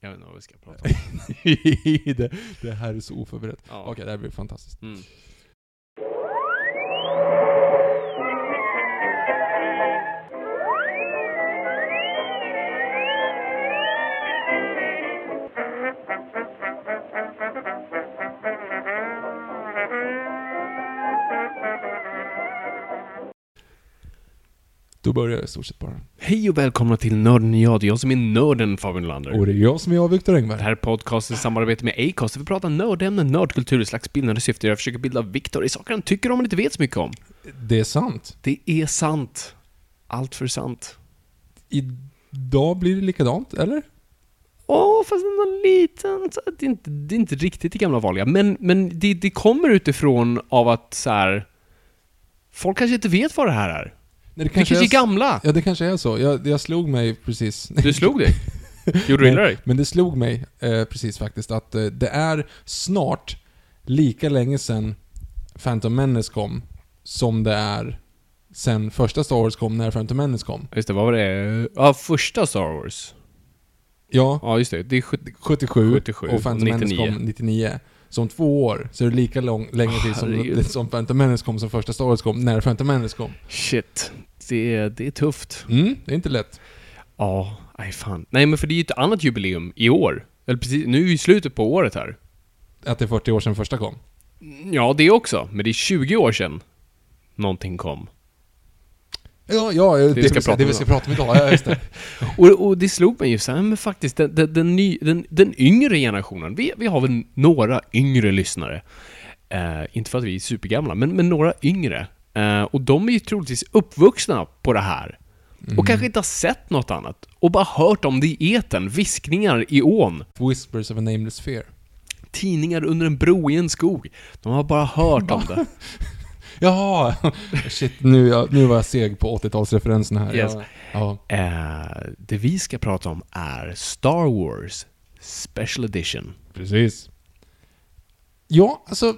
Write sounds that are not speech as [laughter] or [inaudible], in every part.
Jag vet inte vad vi ska prata om. [laughs] det, det här är så oförberett. Ja. Okej, det här blir fantastiskt. Mm. Då börjar jag i stort sett bara. Hej och välkomna till Nörden jag, det är jag som är nörden Fabian Nylander. Och det är jag som är jag, Viktor Det Engberg. här är podcasten i samarbete med Acast, där vi pratar nördämnen, nördkultur i slags bildande syfte. Jag försöker bilda Viktor i saker han tycker om men inte vet så mycket om. Det är sant. Det är sant. Allt för sant. Idag blir det likadant, eller? Åh, fast ändå liten... så Det är inte, det är inte riktigt det gamla vanliga. Men, men det, det kommer utifrån av att så här. Folk kanske inte vet vad det här är. Det Vi kanske är gamla. Ja, det kanske är så. Jag, jag slog mig precis. Du slog dig. [laughs] Gjorde du illa dig? Men det slog mig eh, precis faktiskt att eh, det är snart lika länge sedan Phantom Menace kom som det är sen första Star Wars kom när Phantom Menace kom. Just det, vad var det? Ja, första Star Wars. Ja, Ja, just det. Det är 70... 77, 77 och Phantom Menace 99. kom 99. Så om två år så är det lika lång, länge tid som, Herregud. som Phantom Menace kom som första Star Wars kom, när Phantom Menace kom. Shit. Det är, det är tufft. Mm, det är inte lätt. Ja, nej fan. Nej, men för det är ju ett annat jubileum i år. Eller precis, nu är i slutet på året här. Att det är 40 år sedan första kom. Ja, det också. Men det är 20 år sedan någonting kom. Ja, ja, det, vi ska prata det vi ska prata om idag. Ja, just det. [laughs] Och, och det slog mig ju så här, men faktiskt, den, den, den, ny, den, den yngre generationen, vi, vi har väl några yngre lyssnare. Eh, inte för att vi är supergamla, men, men några yngre. Eh, och de är ju troligtvis uppvuxna på det här. Och kanske inte har sett något annat. Och bara hört om det i etern, viskningar i ån. Whispers of a nameless fear. Tidningar under en bro i en skog. De har bara hört om [laughs] det. Jaha! [laughs] Shit, nu, jag, nu var jag seg på 80-talsreferenserna här. Yes. Ja, ja. Eh, det vi ska prata om är Star Wars Special Edition. Precis. Ja, alltså...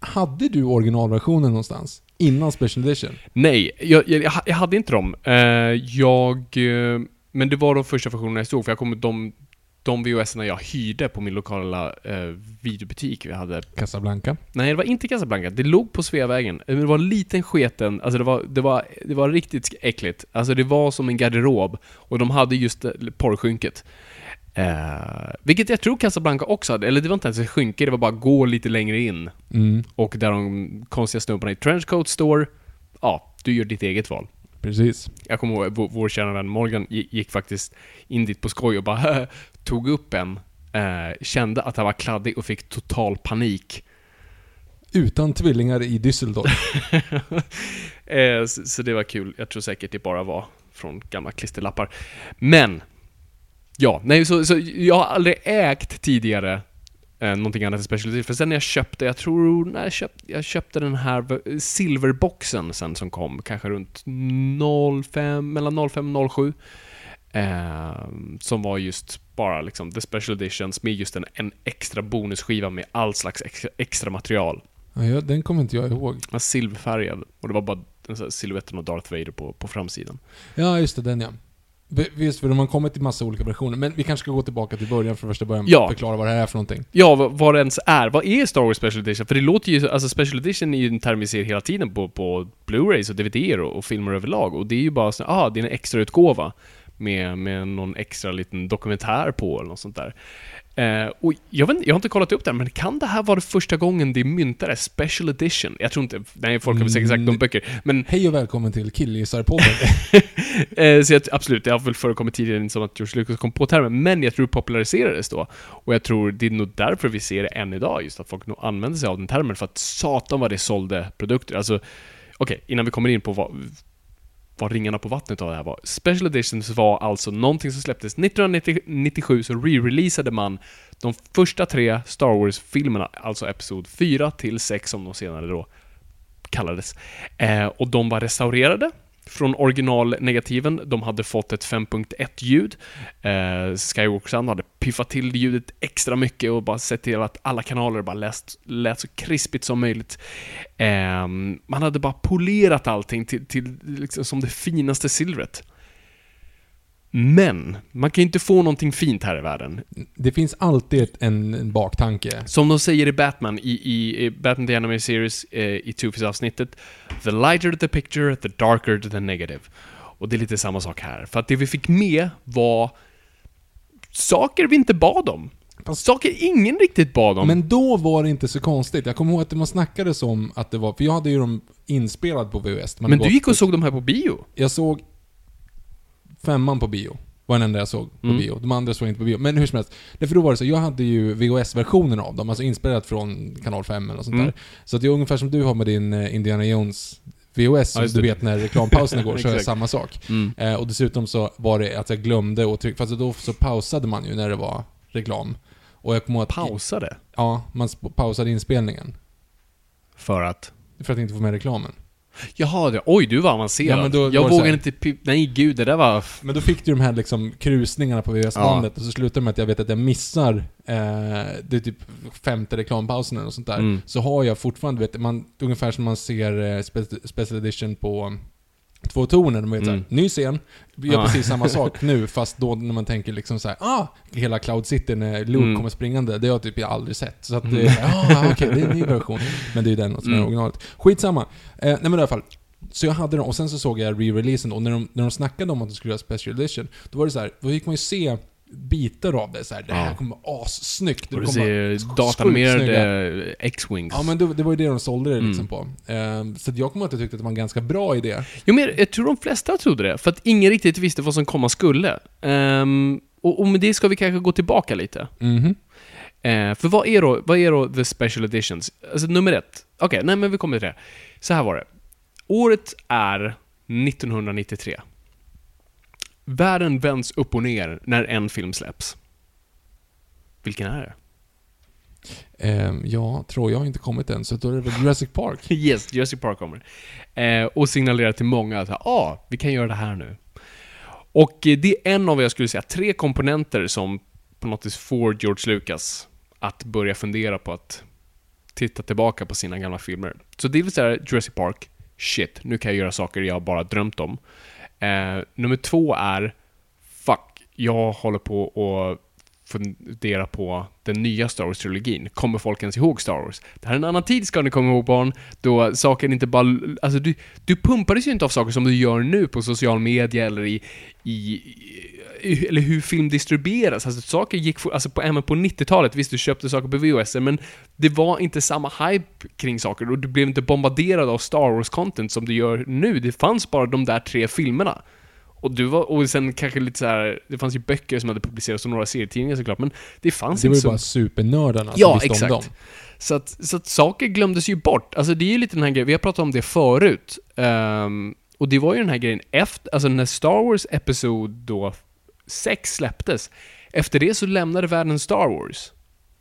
Hade du originalversionen någonstans? Innan Special Edition? Nej, jag, jag, jag hade inte dem. Eh, jag... eh, Men det var de första versionerna jag såg, för jag kommer de, de VHS jag hyrde på min lokala eh, videobutik vi hade. Casablanca? Nej, det var inte Casablanca. Det låg på Sveavägen. Eh, Det var en liten sketen, alltså det var, det var, det var riktigt äckligt. Alltså det var som en garderob. Och de hade just eh, porrskynket. Eh, vilket jag tror Casablanca också hade, eller det var inte ens ett skynke, det var bara gå lite längre in. Mm, Och där de konstiga snubbarna i Trenchcoat står, ja, du gör ditt eget val. precis. Jag kommer ihåg, vår, kära vän Morgan gi- gick faktiskt in dit på skoj och bara [laughs] tog upp en, eh, kände att han var kladdig och fick total panik. Utan tvillingar i Düsseldorf. [laughs] eh, så, så det var kul. Jag tror säkert det bara var från gamla klisterlappar. Men, ja, nej, så, så jag har aldrig ägt tidigare eh, någonting annat än Special Edition. För sen när jag köpte, jag tror, när jag köpte, jag köpte den här silverboxen sen som kom, kanske runt 05, mellan 05 och 07. Eh, som var just bara liksom the special editions med just en, en extra bonusskiva med all slags extra, extra material. Ja, ja, den kommer inte jag ihåg. Den var silverfärgad och det var bara siluetten av Darth Vader på, på framsidan. Ja, just det, den ja. Visst, för de har kommit i massa olika versioner. Men vi kanske ska gå tillbaka till början från första början. Ja. Förklara vad det här är för någonting. Ja, vad, vad det ens är. Vad är Star Wars Special Edition? För det låter ju... Alltså Special Edition är ju en term vi ser hela tiden på, på Blu-rays och DVDer och, och filmer överlag. Och det är ju bara så ah, det är en extra utgåva med, med någon extra liten dokumentär på eller något sånt där. Eh, och jag, vet, inte- jag har inte kollat upp det, men kan det här vara det första gången det myntades Special Edition? Jag tror inte... Nej, folk har väl säkert sagt de Mm. böcker. Men Hej och välkommen till Killgissarpodden. [laughs] Eh, så jag, absolut, det har väl förekommit tidigare än som att George Lucas kom på termen, men jag tror det populariserades då. Och jag tror det är nog därför vi ser det än idag, just att folk nog använder sig av den termen, för att satan vad det sålde produkter. Alltså, okej, innan vi kommer in på vad, vad ringarna på vattnet av det här var. Special Editions var alltså någonting som släpptes 1997, så re-releasade man de första tre Star Wars-filmerna, alltså Episod 4 till 6 som de senare då kallades. Eh, och de var restaurerade från originalnegativen. De hade fått ett 5.1-ljud. Eh, Skywalker hade piffat till ljudet extra mycket och bara sett till att alla kanaler bara läst, lät så krispigt som möjligt. Eh, man hade bara polerat allting till, till liksom som det finaste silvret. Men, man kan ju inte få någonting fint här i världen. Det finns alltid en, en baktanke. Som de säger i Batman, i, i, i Batman The Animated Series, eh, i Two-Face-avsnittet. The lighter the picture, the darker the negative. Och det är lite samma sak här. För att det vi fick med var saker vi inte bad om. Saker ingen riktigt bad om. Men då var det inte så konstigt. Jag kommer ihåg att man snackades om att det var, för jag hade ju dem inspelade på VHS. Men du gick och såg de här på bio? Jag såg femman på bio. Var den enda jag såg på Mm. bio. De andra såg jag inte på bio. Men hur som helst. Därför då var det så, jag hade ju VHS-versionen av dem, alltså inspelat från kanal 5 eller något sånt Mm. där. Så det är ungefär som du har med din eh, Indiana Jones VHS, Ja, du vet när reklampauserna går, [laughs] så är det samma sak. Mm. Eh, och dessutom så var det att jag glömde att trycka, fast då så pausade man ju när det var reklam. Och jag kommer att... Pausade? Ja, man pausade inspelningen. För att? För att inte få med reklamen. Jaha, det, oj du var avancerad. Ja, men då jag vågar här- inte... pi- Nej gud, det där var... Men då fick du de här liksom krusningarna på VHS-bandet och så slutar det med att jag vet att jag missar, eh, det är typ femte reklampausen eller något sånt där. Mm. Så har jag fortfarande, vet man, ungefär som man ser eh, spe- Special Edition på två toner, de vet Mm. såhär, ny scen, gör Ja. precis samma sak [laughs] nu, fast då när man tänker liksom såhär, ah, hela Cloud City när Luke Mm. kommer springande, det har jag typ jag aldrig sett. Så att, Mm. mm. ja, okej, det är en ny version. Men det är ju den som är Mm. originalet. Skitsamma. Eh, nej men i alla fall. Så jag hade dem, och sen så såg jag re-releasen och när de, när de snackade om att de skulle göra special edition, då var det så här, då fick man ju se bitar av det så här, det här Ja. kommer vara assnyggt. Och du kommer ser datanimerade X-Wings. Ja men det, det var ju det de sålde det liksom Mm. på. Ehm, så jag kommer att jag tyckte att det var en ganska bra idé. Jo, men jag tror de flesta trodde det, för att ingen riktigt visste vad som komma skulle. Ehm, och, och med det ska vi kanske gå tillbaka lite. Mhm. Eh, för vad är, då, vad är då the special editions? Alltså nummer ett. Okej, nej men vi kommer till det. Så här var det. Året är 1993. Världen vänds upp och ner när en film släpps. Vilken är det? Ehm, ja, tror jag har inte kommit än, så då är det väl Jurassic Park. [laughs] Yes, Jurassic Park kommer. Eh, och signalerar till många att ah, vi kan göra det här nu. Och eh, det är en av, jag skulle säga, tre komponenter som på något vis får George Lucas att börja fundera på att titta tillbaka på sina gamla filmer. Så det vill säga Jurassic Park, shit, nu kan jag göra saker jag bara drömt om. Eh, nummer två är, fuck, jag håller på att fundera på den nya Star Wars-trilogin. Kommer folk ens ihåg Star Wars? Det här är en annan tid ska ni komma ihåg barn, då saken inte bara... Alltså du, du pumpades ju inte av saker som du gör nu på social media eller i... i i- eller hur film distribueras. Alltså saker gick... for- Alltså på, även på 90-talet, visst du köpte saker på VHS, men det var inte samma hype kring saker och du blev inte bombarderad av Star Wars-content som du gör nu. Det fanns bara de där tre filmerna. Och du var, och sen kanske lite så här, det fanns ju böcker som hade publicerats och några serietidningar såklart, men det fanns Det var inte ju så... bara supernördarna som Ja, visste exakt. om dem. Så att, så att saker glömdes ju bort. Alltså det är ju lite den här grejen, vi har pratat om det förut. Ehm, och det var ju den här grejen efter, alltså när Star Wars Episod då 6 släpptes, efter det så lämnade världen Star Wars.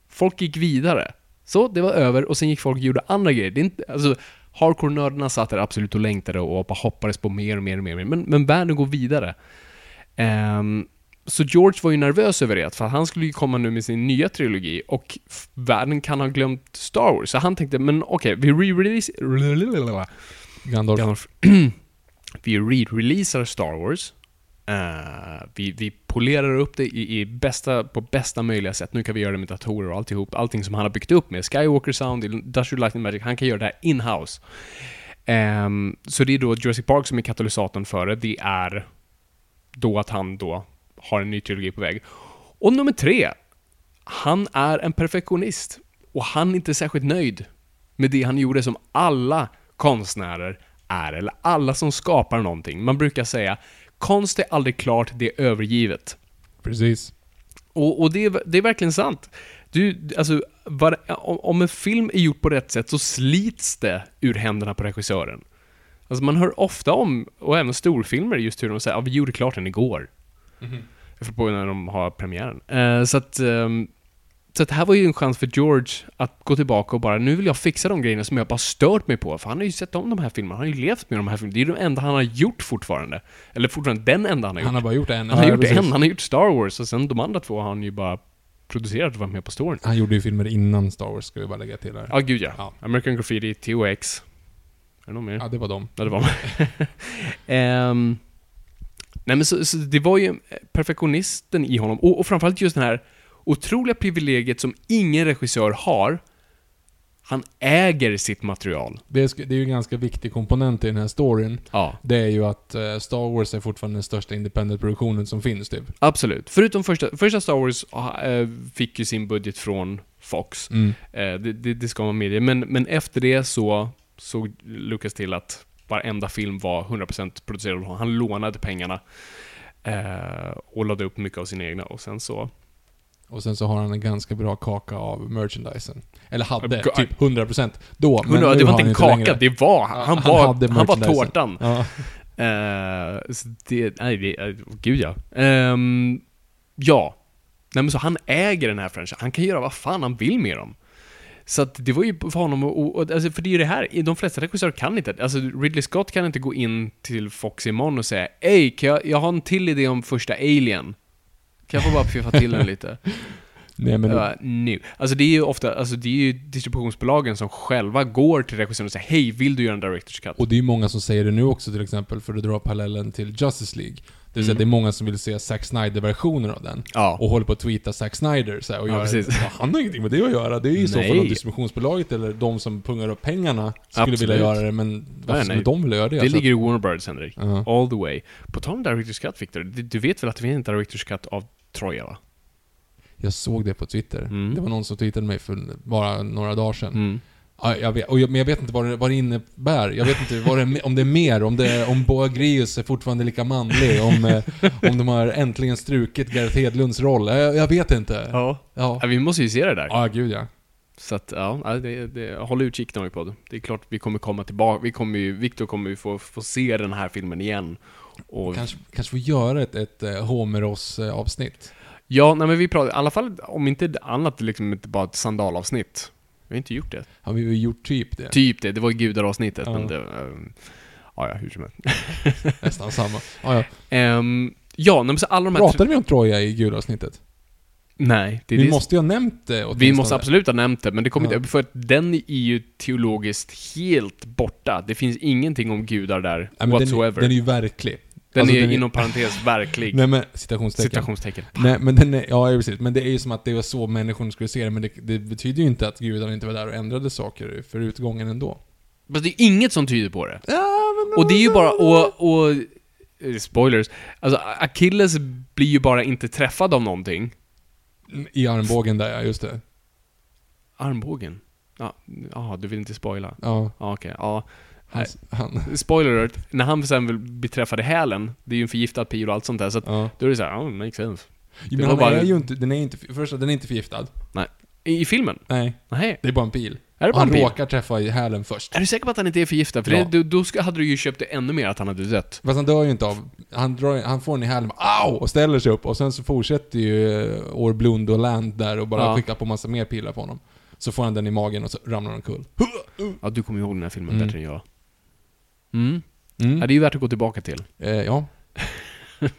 Folk gick vidare. Så, det var över och sen gick folk och gjorde andra grejer. Det är inte, alltså, Hardcore-nördarna satt där absolut och längtade och bara hoppades på mer och mer och mer. Men, men världen går vidare. Ehm, så George var ju nervös över det, för han skulle ju komma nu med sin nya trilogi och världen kan ha glömt Star Wars. Så han tänkte, men okej, vi re-release... Gandalf. Gandalf. [clears throat] vi re-releasar Star Wars Uh, vi, vi polerar upp det i, i bästa, på bästa möjliga sätt. Nu kan vi göra det med datorer och alltihop. Allting som han har byggt upp med Skywalker Sound, Industrial Light and Magic, han kan göra det här in-house. Um, så det är då Jurassic Park som är katalysatorn för det. Det är då att han då har en ny trilogi på väg. Och nummer tre, han är en perfektionist. Och han är inte särskilt nöjd med det han gjorde som alla konstnärer är, eller alla som skapar någonting. Man brukar säga, konst är aldrig klart, det är övergivet. Precis. Och, och det, är, det är verkligen sant. Du, alltså, var, om, en film är gjord på rätt sätt så slits det ur händerna på regissören. Alltså man hör ofta om, och även storfilmer, just hur de säger att vi gjorde klart den igår. Jag på när de har premiären. Eh, så att, ehm, så det här var ju en chans för George att gå tillbaka och bara, nu vill jag fixa de grejerna som jag bara stört mig på. För han har ju sett om de här filmerna, han har ju levt med de här filmerna. Det är ju det enda han har gjort fortfarande. Eller fortfarande den enda han har gjort. Han har bara gjort en. Han har Ja, gjort precis. en, han har gjort Star Wars och sen de andra två har han ju bara producerat och varit med på storyn. Han gjorde ju filmer innan Star Wars, ska vi bara lägga till här. Ja, gud ja. Ja. American Graffiti, TOX. Är det någon mer? Ja, det var de. Ja, det var [laughs] Ehm, Nej men så, så det var ju perfektionisten i honom, och, och framförallt just den här otroliga privilegiet som ingen regissör har. Han äger sitt material. Det är, det är ju en ganska viktig komponent i den här storyn. Ja, Det är ju att eh, Star Wars är fortfarande den största independent-produktionen som finns, typ. absolut. Förutom första, första Star Wars eh, fick ju sin budget från Fox. Mm. Eh, det, det, det ska man medge. Men, men efter det så såg Lucas till att varenda film var 100% producerad av honom. Han lånade pengarna eh, och lade upp mycket av sina egna och sen så... Och sen så har han en ganska bra kaka av merchandisen. Eller hade, Ga- typ 100% då. Men nu det var inte en kaka, längre. det var... Han, han var, hade han var tårtan. Ja. Så det, nej, det, eh, gud ja. Ehm, ja. Nej men så han äger den här franchisen. Han kan göra vad fan han vill med dem. Så att det var ju för honom och, och, och alltså för det är ju det här, de flesta regissörer kan inte, alltså Ridley Scott kan inte gå in till Fox imorgon och säga Ey, jag, jag har en till idé om första Alien. Kan jag få bara piffa till den lite? [laughs] Nej men... Uh, nu. Alltså det är ju ofta, alltså det är ju distributionsbolagen som själva går till regissören och säger Hej, vill du göra en Directors Cut? Och det är ju många som säger det nu också till exempel, för att dra parallellen till Justice League. Det vill säga Mm. det är många som vill se Zack Snyder-versioner av den. Ja. Och håller på att tweeta Zack Snyder så här, och Ja, gör, precis. "Ja, Han har ingenting med det att göra. Det är ju i så fall om distributionsbolaget eller de som pungar upp pengarna skulle Absolut. vilja göra det, men varför Nej, skulle nej. de vilja göra det? Det Alltså, ligger i Warner Brothers, Henrik. Ja. All the way. På tal om Directors Cut, Victor. Du, du vet väl att det finns en Directors Cut av Troja, va? Jag såg det på Twitter. Mm. Det var någon som tweetade mig för bara några dagar sedan. Mm. Ja, jag vet, och jag, men jag vet inte vad det, vad det innebär. Jag vet inte vad det, [laughs] om det är mer, om, det, om Boagrius är fortfarande lika manlig, om, eh, om de har äntligen strukit Gareth Hedlunds roll. Jag, jag vet inte. Ja. Ja. ja. Vi måste ju se det där. Ja, gud ja. Så att, ja, det, det, håll utkik Noipod. Det är klart vi kommer komma tillbaka. Vi kommer ju, Victor kommer ju få, få se den här filmen igen. Och, Kanske, kanske får göra ett, ett eh, Homeros-avsnitt. ja, nej men vi pratar, i alla fall om inte annat, liksom inte bara ett sandalavsnitt. Vi har inte gjort det. Har vi ju gjort typ det. Typ det, det var gudaravsnittet, Ja. men det... ehm, ja, ja, hur som helst. [laughs] Nästan samma. Ja, ja. Ehm, ja, men så alla de här... Pratade vi om Troja i gulavsnittet? Nej, det är Vi det måste ju ha nämnt det Vi åtminstone. måste absolut ha nämnt det, men det kommer Ja. inte... För att den är ju teologiskt helt borta. Det finns ingenting om gudar där, Nej, men den, whatsoever. den är ju verklig. Den Alltså, är den är- inom parentes verklig. [laughs] Nej men, citationstecken. Citationstecken. Nej men den är, ja precis. Men det är ju som att det var så människorna skulle se det, men det, det betyder ju inte att gudarna inte var där och ändrade saker för utgången ändå. Fast det är inget som tyder på det. Ja, men, Och det är ju bara, och, och eh, spoilers, alltså Achilles blir ju bara inte träffad av någonting. I armbågen där ja, just det. Armbågen? Ja, ja du vill inte spoila? Ja, Ja, okej. Ja. Han, han, Spoiler alert, när han sen vill bli träffad i hälen, det är ju en förgiftad pil och allt sånt där, så att ja. då är det såhär, oh, makes sense. Jo, men han bara- är ju inte, den är inte, för första, den är inte förgiftad. I, i filmen? Nej, Nej. det är bara en pil. Är det bara en han pil? råkar träffa i hälen först. Är du säker på att han inte är förgiftad? För Ja. det, då, då hade du ju köpt det ännu mer att han hade dött. Fast han dör ju inte av... Han, drar, han får den i hälen au! Och ställer sig upp och sen så fortsätter ju eh, Orblund och Land där och bara Ja. skickar på massa mer pilar på honom. Så får han den i magen och så ramlar han omkull. Ja, du kommer ihåg den här filmen Mm. bättre än jag. Mm. Mm. Ja, det är ju värt att gå tillbaka till. Eh, ja. [laughs]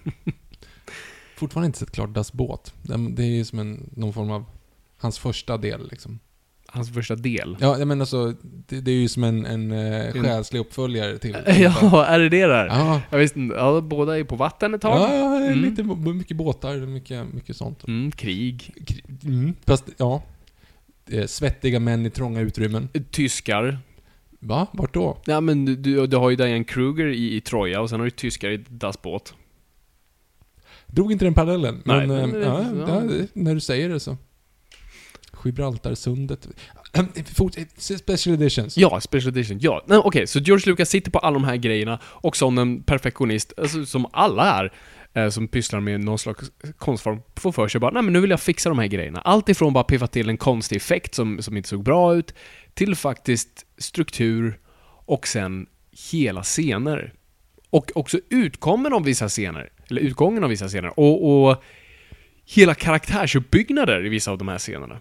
Fortfarande inte sett klart Das båt. Det är ju som en, någon form av... Hans första del liksom. hans första del. Ja, menar alltså, det, det är ju som en, en uh, själslig uppföljare till... [laughs] Ja, är det det där? Ja. Jag visste inte. Ja, båda är på vatten ett tag. Ja, ja, Mm. lite, mycket båtar, mycket, mycket sånt. Mm, krig. Mm. Fast, ja. Är Svettiga män i trånga utrymmen. Tyskar. Va? Vart då? Ja men du, du, du har ju Diane Kruger i, i Troja och sen har du tyskar i Das Båt. Drog inte den parallellen. Nej, Men, men eh, det- ja, ja. ja, det- när du säger det så. Gibraltarsundet. Fort- Special editions. Ja, Special Edition. Ja, Nej, okej, så George Lucas sitter på alla de här grejerna och som en perfektionist, alltså, som alla är, eh, som pysslar med någon slags konstform, får för sig bara, nej men nu vill jag fixa de här grejerna. Allt ifrån bara piffa till en konstig effekt som, som inte såg bra ut, till faktiskt struktur och sen hela scener. Och också utkommen av vissa scener, eller utgången av vissa scener, och, och hela karaktärsuppbyggnader i vissa av de här scenerna.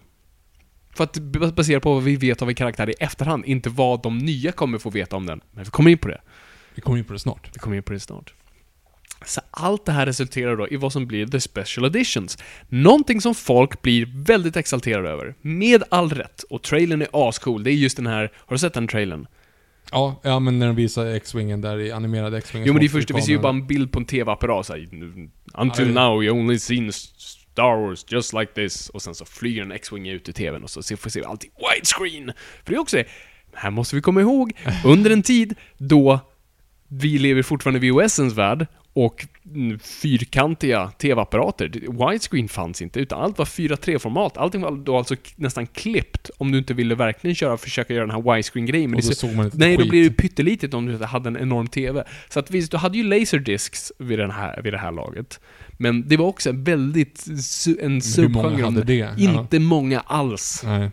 För att b- baserat på vad vi vet av en karaktär i efterhand, inte vad de nya kommer få veta om den. Men vi kommer in på det. Vi kommer in på det snart. Vi kommer in på det snart. Så allt det här resulterar då i vad som blir the special editions. Någonting som folk blir väldigt exalterade över. Med all rätt. Och trailern är ascool. Det är just den här... Har du sett den trailern? Ja, ja men när de visar X-Wingen där i animerade X-Wingen. Jo men det är först, vi ser ju bara en bild på en TV-apparat såhär, Until Ja, now you only seen Star Wars just like this. Och sen så flyger en X-Wing ut ur TVn och så får vi se allting widescreen. För det är också, här måste vi komma ihåg, [laughs] under en tid då vi lever fortfarande i VHSens värld och fyrkantiga TV-apparater. Det- Widescreen fanns inte, utan allt var 4.3-format. Allting var då alltså nästan klippt om du inte ville verkligen köra, försöka göra den här widescreen-grejen. Men Och det då ser- såg man inte Nej, då skit. blir det pyttelitet om du inte hade en enorm TV. Så att visst, du hade ju laserdiscs vid, den här, vid det här laget. Men det var också en väldigt, en subgenre. det? Ja. Inte många alls. Nej.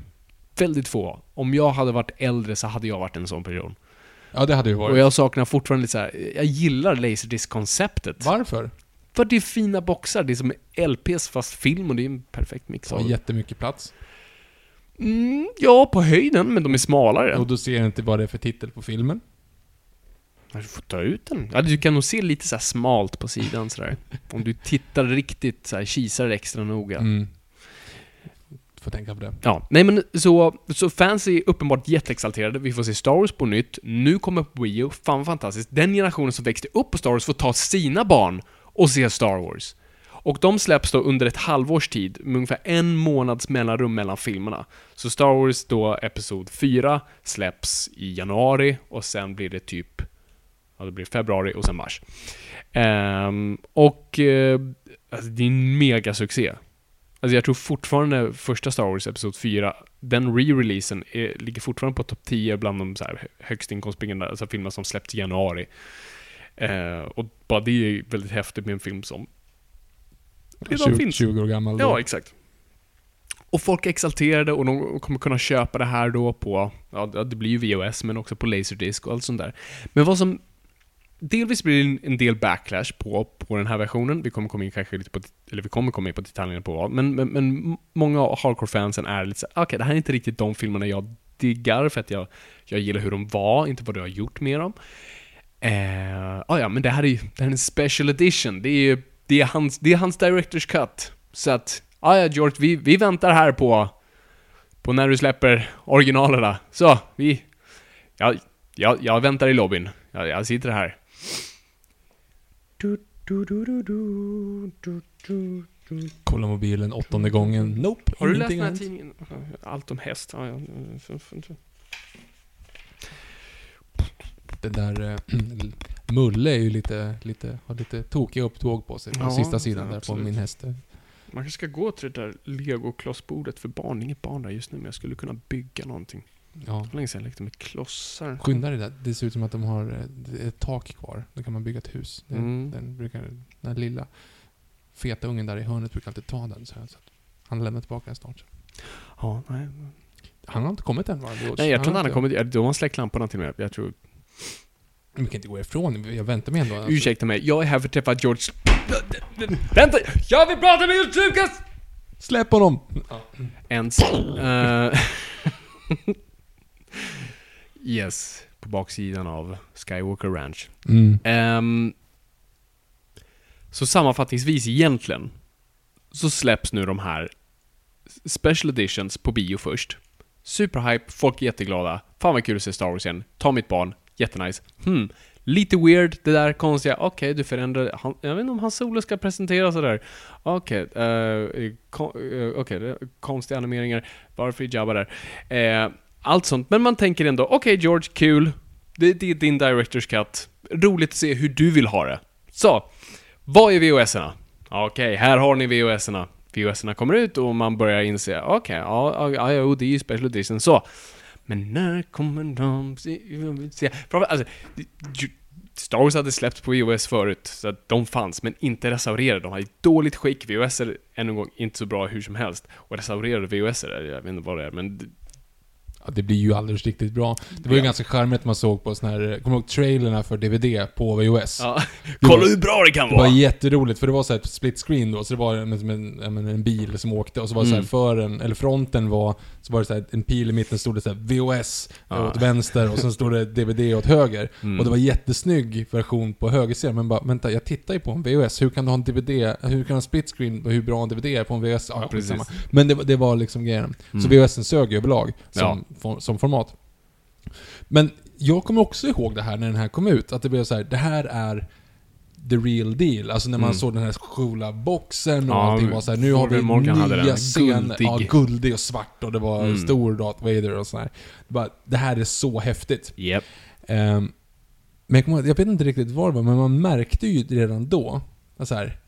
Väldigt få. Om jag hade varit äldre så hade jag varit en sån person. Ja, det hade ju varit. Och jag saknar fortfarande lite så här. jag gillar laserdisc-konceptet. Varför? För det är fina boxar, det är som LPs fast film och det är en perfekt mix av det. jättemycket plats. mm, Ja, på höjden, men de är smalare. Och du ser inte vad det är för titel på filmen. Du får ta ut den. Ja, du kan nog se lite så här smalt på sidan sådär. Om du tittar riktigt så här, kisar extra noga. Mm. Får tänka på det. Ja, nej men så, så fans är uppenbart jätteexalterade. Vi får se Star Wars på nytt. Nu kommer på Wii U. Fan vad fantastiskt. Den generationen som växte upp på Star Wars får ta sina barn och se Star Wars. Och de släpps då under ett halvårs tid, med ungefär en månads mellanrum mellan filmerna. Så Star Wars då, Episod 4, släpps i januari och sen blir det typ, ja det blir februari och sen mars. Um, och uh, alltså, det är en megasuccé. Alltså jag tror fortfarande första Star Wars Episod 4, den re-releasen ligger fortfarande på topp 10 bland de så här hö- högst inkomstbringande alltså filmer som släppts i januari. Eh, och bara det är väldigt häftigt med en film som redan 20, finns. 20 år gammal då. Ja, exakt. Och folk är exalterade och de kommer kunna köpa det här då på, ja det blir ju VHS, men också på Laserdisc och allt sånt där. Men vad som Delvis blir det en- en del backlash på, på den här versionen. Vi kommer komma in kanske lite på, eller vi kommer komma in på detaljerna på vad, men, men, men många av hardcore-fansen är lite så okej, okej, det här är inte riktigt de filmerna jag diggar för att jag, jag gillar hur de var, inte vad du har gjort med dem. Eh, ah, ja, men det här är ju det här är en special edition. Det är ju det är hans, det är hans director's cut. Så att, ah, ja George, vi, vi väntar här på, på när du släpper originalerna. Så, vi... Ja, jag, jag väntar i lobbyn. Jag, jag sitter här. Du, du, du, du, du, du, du, du. Kolla mobilen åttonde gången. Nope, Har du läst den här tidningen? Allt om häst? Ja, ja. Den där... eh, [clears throat] Mulle är ju lite, lite, har lite tokiga upptåg på sig. På Ja, sista sidan där absolut. på min häst. Man kanske ska gå till det där legoklossbordet för barn. Inget barn där just nu, men jag skulle kunna bygga någonting. Ja. Det var länge sedan jag lekte med klossar. Skynda dig där. Det ser ut som att de har eh, ett tak kvar. Då kan man bygga ett hus. Den, Mm. den, brukar, den här lilla feta ungen där i hörnet brukar alltid ta den så här. Så han lämnar tillbaka den snart. Ja, nej. Han har inte kommit än va? Nej, jag tror inte han har kommit... ja, De har släckt lamporna till mig. Jag tror... Vi kan inte gå ifrån. Jag väntar mig ändå. Alltså. Ursäkta mig, jag är här för att träffa George... Vänta! Jag vill prata med George Lucas! Släpp honom! Ens. [laughs] Yes, på baksidan av Skywalker Ranch. Mm. Ehm, så sammanfattningsvis egentligen, så släpps nu de här Special Editions på bio först. Superhype, folk är jätteglada. Fan vad kul att se Star Wars igen. Ta mitt barn, jättenice. Hmm. Lite weird, det där konstiga. Okej, du förändrar... Han, jag vet inte om Han Solo ska presentera sådär. Okej, eh, kon, eh, okej, det är konstiga animeringar. Varför är Jabba där? Eh, allt sånt. Men man tänker ändå, okej George, kul. Det, det är din director's cut. Roligt att se hur du vill ha det. Så, vad är VHS-erna? Okej, här har ni VHS-erna. VHS-erna kommer ut och man börjar inse, okej, ja, ja, ja, det är ju special edition, så. Men när kommer de se... alltså, Star Wars hade släppts på VHS förut, så att de fanns, men inte restaurerade. De hade ett dåligt skick. VHS är, ännu en gång, inte så bra hur som helst. Och restaurerade VHS är, jag vet inte vad det är, men... Ja, det blir ju alldeles riktigt bra. Det var ju Ja. ganska charmigt man såg på sån här, kommer du ihåg trailerna för DVD på VHS? Ja, [laughs] kolla hur bra det kan Det var vara! jätteroligt, för det var så här ett split screen då, så det var en, en, en bil som åkte och så var det så här Mm. fören, eller fronten var, så var det så här en pil i mitten stod det så här VHS Ja. åt vänster och sen stod det DVD åt höger. Mm. Och det var jättesnygg version på högersidan, men bara vänta, jag tittar ju på en VHS, hur kan du ha en DVD, hur kan du en split screen, hur bra en DVD är på en VHS? Ja, Precis. skitsamma. Men det, var- det var liksom grejen. Så Mm. VHSen sög ju överlag som, for, som format. Men jag kommer också ihåg det här när den här kom ut, att det blev så här, det här är the real deal. Alltså när man Mm. såg den här coola boxen och Ja, allting var så här, nu har vi Morgan Morgan hade nya den. scener. Guldig. Ja, guldig och svart och det var Mm. stor Darth Vader och sådär. Det, bara, det här är så häftigt. Yep. Ehm, men jag, kommer, jag vet inte riktigt vad det var, men man märkte ju redan då, att så här,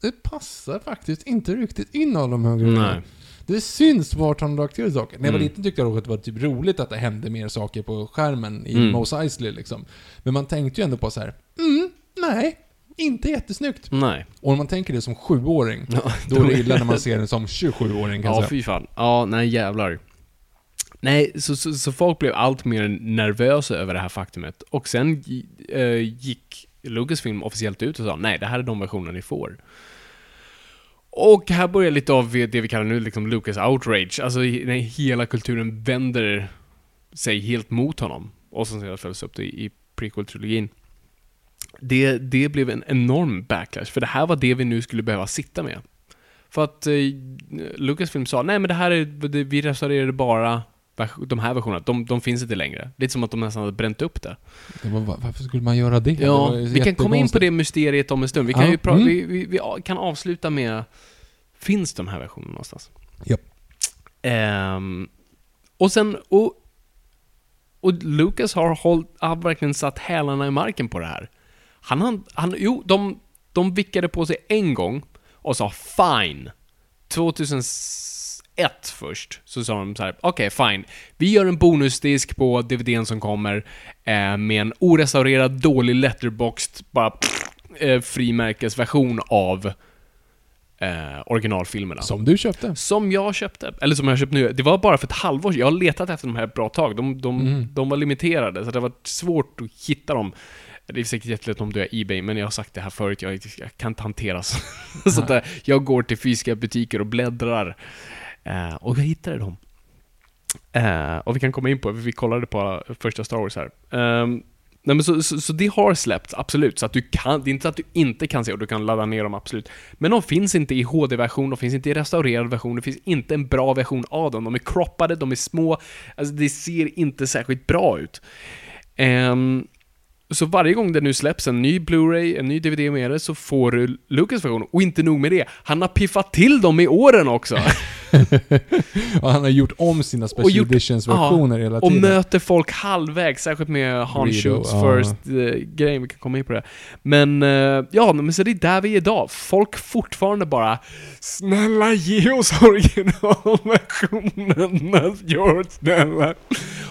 det passar faktiskt inte riktigt in alla de här grejerna. Det syns vart han lagt till saker. När jag var Mm. liten tyckte jag att det var typ roligt att det hände mer saker på skärmen i Mm. Mos Eisley liksom. Men man tänkte ju ändå på så här. mm, nej, inte jättesnyggt. Nej. Och om man tänker det som sjuåring, Ja, då är det illa när man ser den som 27-åring kan jag Ja, fy fan. Ja, nej jävlar. Nej, så, så, så folk blev allt mer nervösa över det här faktumet. Och sen eh, gick Lucasfilm officiellt ut och sa nej, det här är de versioner ni får. Och här börjar lite av det vi kallar nu liksom Lucas outrage. Alltså när hela kulturen vänder sig helt mot honom. Och som sedan följs upp det i, i prequel-trilogin. Det, det blev en enorm backlash, för det här var det vi nu skulle behöva sitta med. För att eh, Lucasfilm sa, nej men det här är, det, vi restaurerade bara de här versionerna, de, de finns inte längre. Lite som att de nästan hade bränt upp det. Det var, va- varför skulle man göra det? det Ja, ju vi kan komma in på det mysteriet om en stund. Vi kan Ja, mm. vi, vi, vi kan avsluta med, finns de här versionerna någonstans? Japp. Ehm, och sen, och, och Lucas har, hållit, har verkligen satt hälarna i marken på det här. Han, han, han jo, de, de vickade på sig en gång och sa fine. 2001 först, så sa de så här: okej fine. Vi gör en bonusdisk på DVDn som kommer eh, med en orestaurerad, dålig letterboxd, bara pff, eh, frimärkesversion av eh, originalfilmerna. Som du köpte. Som jag köpte. Eller som jag köpt nu. Det var bara för ett halvår sedan. Jag har letat efter de här ett bra tag. De, de, Mm. de var limiterade, så det var svårt att hitta dem. Det är säkert jättelätt om du är Ebay, men jag har sagt det här förut, jag, jag kan inte hantera så. så att, eh, jag går till fysiska butiker och bläddrar. Eh, och jag hittade dem. Eh, och vi kan komma in på, vi kollade på första Star Wars här. Ehm, nej men så, så, så det har släppts, absolut. Så att du kan, det är inte så att du inte kan se och du kan ladda ner dem, absolut. Men de finns inte i HD-version, de finns inte i restaurerad version, det finns inte en bra version av dem. De är croppade, de är små, alltså det ser inte särskilt bra ut. Ehm, så varje gång det nu släpps en ny Blu-ray, en ny DVD med det, så får du Lucas version. Och inte nog med det, han har piffat till dem i åren också. [laughs] Och han har gjort om sina special Och gjort- editions-versioner hela och tiden. möter folk halvvägs, särskilt med Han Shoots ja. First-grejen, vi kan komma in på det. Men, eh, ja, men så det är där vi är idag. Folk fortfarande bara Snälla ge oss originalversionen, George, snälla.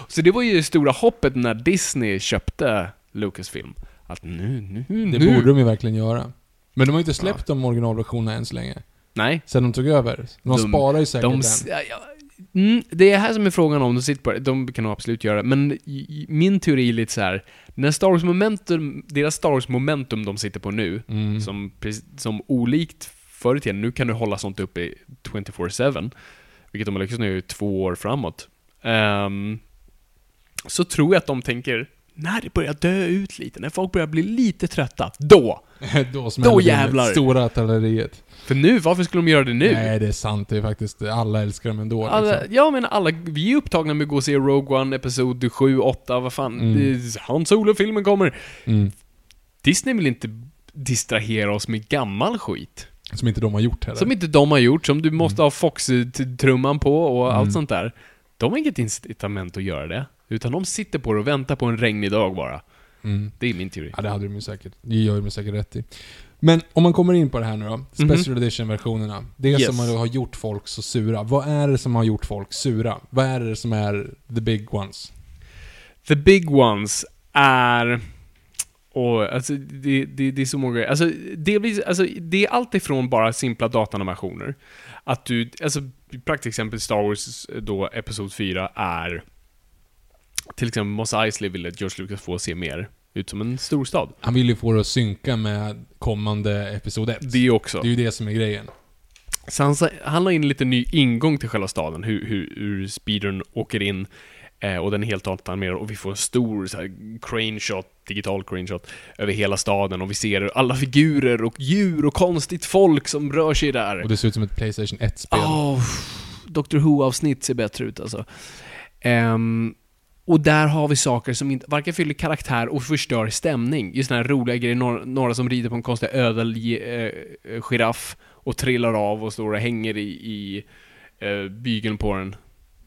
Så det var ju det stora hoppet när Disney köpte Lucasfilm. Att nu, nu, Det nu. borde de ju verkligen göra. Men de har ju inte släppt de originalversionerna än så länge. Nej. Sen de tog över. De, De- sparar ju säkert De, den. ja, ja, mm, det är här som är frågan om de sitter på det. De kan nog absolut göra det. Men min teori är lite så här. När Star Wars momentum, deras Star Wars momentum de sitter på nu, Mm. som, som olikt förr i tiden, nu kan du hålla sånt uppe i 24-7, vilket de har lyckats nu i två år framåt. Ehm, så tror jag att de tänker, när det börjar dö ut lite, när folk börjar bli lite trötta, då! [laughs] då Då det jävlar. Stora artilleriet. För nu, varför skulle de göra det nu? Nej, det är sant. Det är faktiskt... Alla älskar dem ändå. Alla, liksom. ja men alla, vi är upptagna med att gå och se Rogue One, Episod 7, 8, vad fan. Mm. Det- Han Solo-filmen kommer. Mm. Disney vill inte distrahera oss med gammal skit. Som inte de har gjort heller. Som inte de har gjort, som du måste ha Fox-trumman på och allt Mm. sånt där. De har inget incitament att göra det. Utan de sitter på det och väntar på en regnig dag bara. Mm. Det är min teori. Ja, det hade de säkert. Det gör de säkert rätt i. Men om man kommer in på det här nu då. Special Mhm. edition-versionerna. Det Yes. som har gjort folk så sura. Vad är det som har gjort folk sura? Vad är det som är the big ones? The big ones är... Och, alltså, det, det, det är så många grejer. Alltså, det, blir, alltså, det är allt ifrån bara simpla datanimationer. Att du, alltså, praktexempel Star Wars då, Episod 4 är... Till exempel Mos Eisley ville att George Lucas få se mer ut som en storstad. Han vill ju få det att synka med kommande Episod 1. Det också. Det är ju det som är grejen. Så han, han la in lite ny ingång till själva staden, hur, hur, hur speedern åker in. Eh, och den är helt datanimerad och vi får en stor så här, crane shot, digital crane shot, över hela staden och vi ser alla figurer och djur och konstigt folk som rör sig där. Och det ser ut som ett Playstation 1-spel. Oh, Doctor Who-avsnitt ser bättre ut alltså. Ehm, och där har vi saker som inte, varken fyller karaktär och förstör stämning. Just den här roliga grejer, några, några som rider på en konstig ödel eh, giraff och trillar av och står och hänger i, i eh, bygeln på den.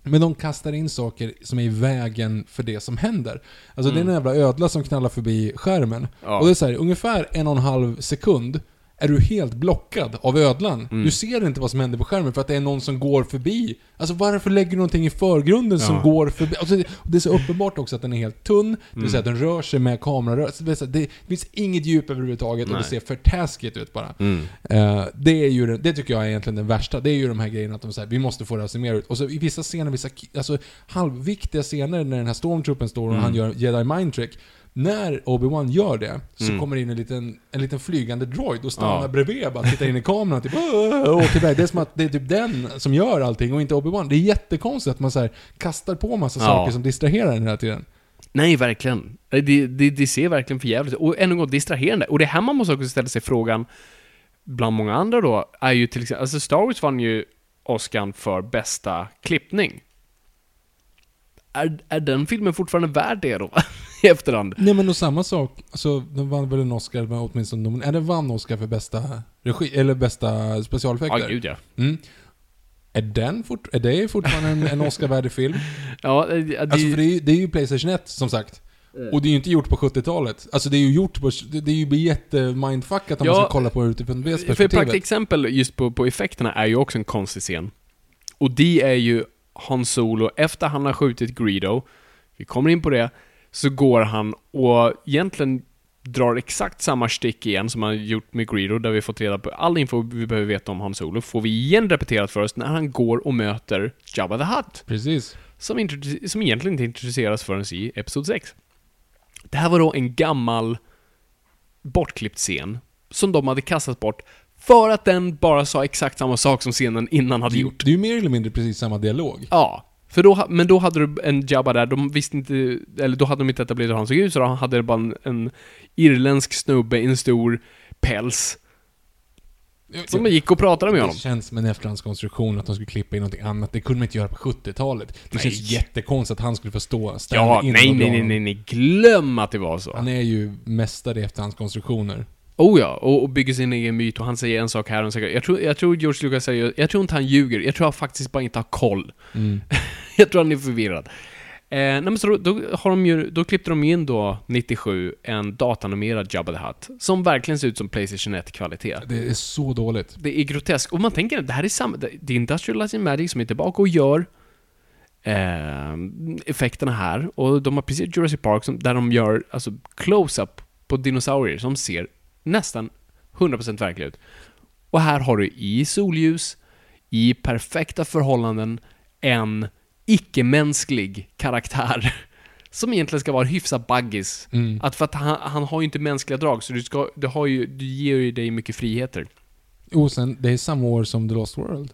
Men de kastar in saker som är i vägen för det som händer. Alltså det är Mm. en jävla ödla som knallar förbi skärmen. Ja. Och det är så här, ungefär en och en halv sekund är du helt blockad av ödlan. Mm. Du ser inte vad som händer på skärmen för att det är någon som går förbi. Alltså varför lägger du någonting i förgrunden som Ja. går förbi? Alltså, det, är så uppenbart också att den är helt tunn, det Mm. vill säga att den rör sig med kamerarörelser. Det, finns inget djup överhuvudtaget och Nej. det ser för taskigt ut bara. Mm. Eh, det, är ju, det tycker jag är egentligen den värsta. Det är ju de här grejerna att de säger vi måste få det att se mer ut. Och så i vissa scener, vissa alltså, halvviktiga scener när den här stormtroopen står och Mm. han gör jedi mind trick. När Obi-Wan gör det, så Mm. kommer det in en liten, en liten flygande droid och stannar Ja. bredvid och bara tittar in i kameran typ [laughs] och åker iväg. Det är som att det är typ den som gör allting och inte Obi-Wan. Det är jättekonstigt att man så här kastar på massa Ja. saker som distraherar den hela tiden. Nej, verkligen. Det, det, det ser verkligen för jävligt. Och ännu en gång distraherande. Och det här man måste också ställa sig frågan, bland många andra då, är ju till exempel, alltså Star Wars vann ju Oscar för bästa klippning. Är, är den filmen fortfarande värd det då? [laughs] [laughs] I efterhand? Nej men och samma sak, alltså den vann väl en Oscar, men åtminstone nomin- den vann Oscar för bästa regi, eller bästa specialeffekter. Ja, gud ja. Mm. Är, den fort, är det fortfarande en, en Oscar-värdig film? [laughs] Ja, det, Alltså för det är, ju, det är ju Playstation 1, som sagt. Och det är ju inte gjort på 70-talet. Alltså det är ju gjort på... Det är ju jätte-mindfuckat om Ja, man ska kolla på det utifrån det För perspektivet. praktexempel just på, på effekterna är ju också en konstig scen. Och det är ju Han Solo, efter han har skjutit Greedo, vi kommer in på det, så går han och egentligen drar exakt samma stick igen som han gjort med Greedo, där vi fått reda på all info vi behöver veta om Han Solo, får vi igen repeterat för oss när han går och möter Jabba the Hutt. Precis. Som, som egentligen inte introduceras förrän i Episod 6. Det här var då en gammal bortklippt scen som de hade kastat bort för att den bara sa exakt samma sak som scenen innan hade gjort. det är ju mer eller mindre precis samma dialog. Ja. För då, men då hade du en Jabba där, de visste inte, eller då hade de inte etablerat hur han såg ut, så då hade det bara en, en irländsk snubbe i en stor päls som gick och pratade med honom. Det känns som en efterhandskonstruktion att de skulle klippa in någonting annat. Det kunde man inte göra på 70-talet. Det Nej. känns jättekonstigt att han skulle få stå Ja, stand in nej, nej, nej, nej, glöm att det var så. Han är ju mästare i efterhandskonstruktioner. Oh ja, och, och bygger sin egen myt och han säger en sak här och en sak här. Jag tror, jag tror George Lucas säger, jag tror inte han ljuger, jag tror han faktiskt bara inte har koll. Mm. [laughs] jag tror han är förvirrad. Eh, nej men så då, då, har de ju, då klippte de in då, 97, en datanimerad Jabba the Hutt. Som verkligen ser ut som Playstation 1-kvalitet. Det är så dåligt. Det är groteskt. Och man tänker att det här är samma, det är Industrial Light and Magic som är tillbaka och gör eh, effekterna här. Och de har precis Jurassic Park som, där de gör alltså close-up på dinosaurier som ser nästan 100% verkliga ut. Och här har du i solljus, i perfekta förhållanden, en icke-mänsklig karaktär. [laughs] Som egentligen ska vara hyfsat baggis. Mm. Att för att han, han har ju inte mänskliga drag, så du, ska, du, har ju, du ger ju dig mycket friheter. Och sen, det är samma år som The Lost World.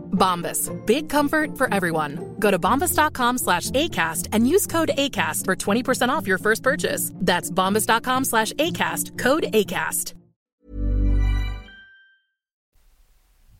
Bombas. Big comfort for everyone. Go to bombas.com slash ACAST and use code ACAST for 20% off your first purchase. That's bombas.com slash ACAST. Code ACAST.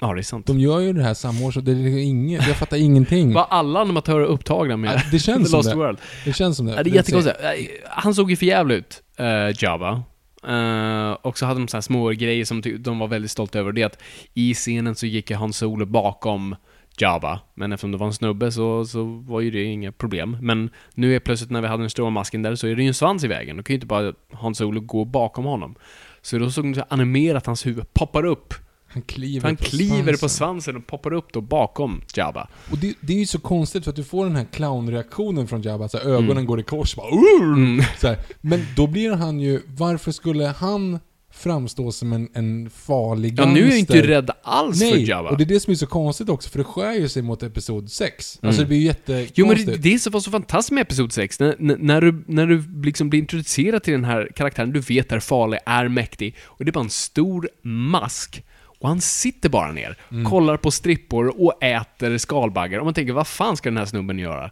Ja, det är sant. De gör ju det här samma år, så det är ingen, jag fattar ingenting. [laughs] Var alla animatörer upptagna med Ja, det känns [laughs] The som Lost det. World? Det känns som det. Ja, det är jättekonstigt. Eh, Han såg ju för jävligt ut, uh, Java. Uh, och så hade de så här små grejer som de var väldigt stolta över. Det är att i scenen så gick ju Han Solo bakom Java. Men eftersom det var en snubbe så, så var ju det inga problem. Men nu är plötsligt när vi hade den stora masken där så är det ju en svans i vägen. Då kan ju inte bara Han Solo gå bakom honom. Så då såg de så animerat att hans huvud poppar upp. Han kliver han på kliver svansen. på svansen och poppar upp då bakom Jabba. Och det, det är ju så konstigt för att du får den här clownreaktionen från Jabba, så här, ögonen går i kors bara "Urr!" så här. Men då blir han ju, varför skulle han framstå som en, en farlig Ja, nu är jag gangster? inte rädd alls Nej, för Jabba. och det är det som är så konstigt också, för det skär ju sig mot Episod 6. Alltså det blir ju jättekonstigt. Jo men det, det är så var så fantastiskt med Episod 6, när, när- när du, när du liksom blir introducerad till den här karaktären du vet är farlig, är mäktig, och det är bara en stor mask. Och han sitter bara ner, kollar på strippor och äter skalbaggar. Och man tänker, vad fan ska den här snubben göra?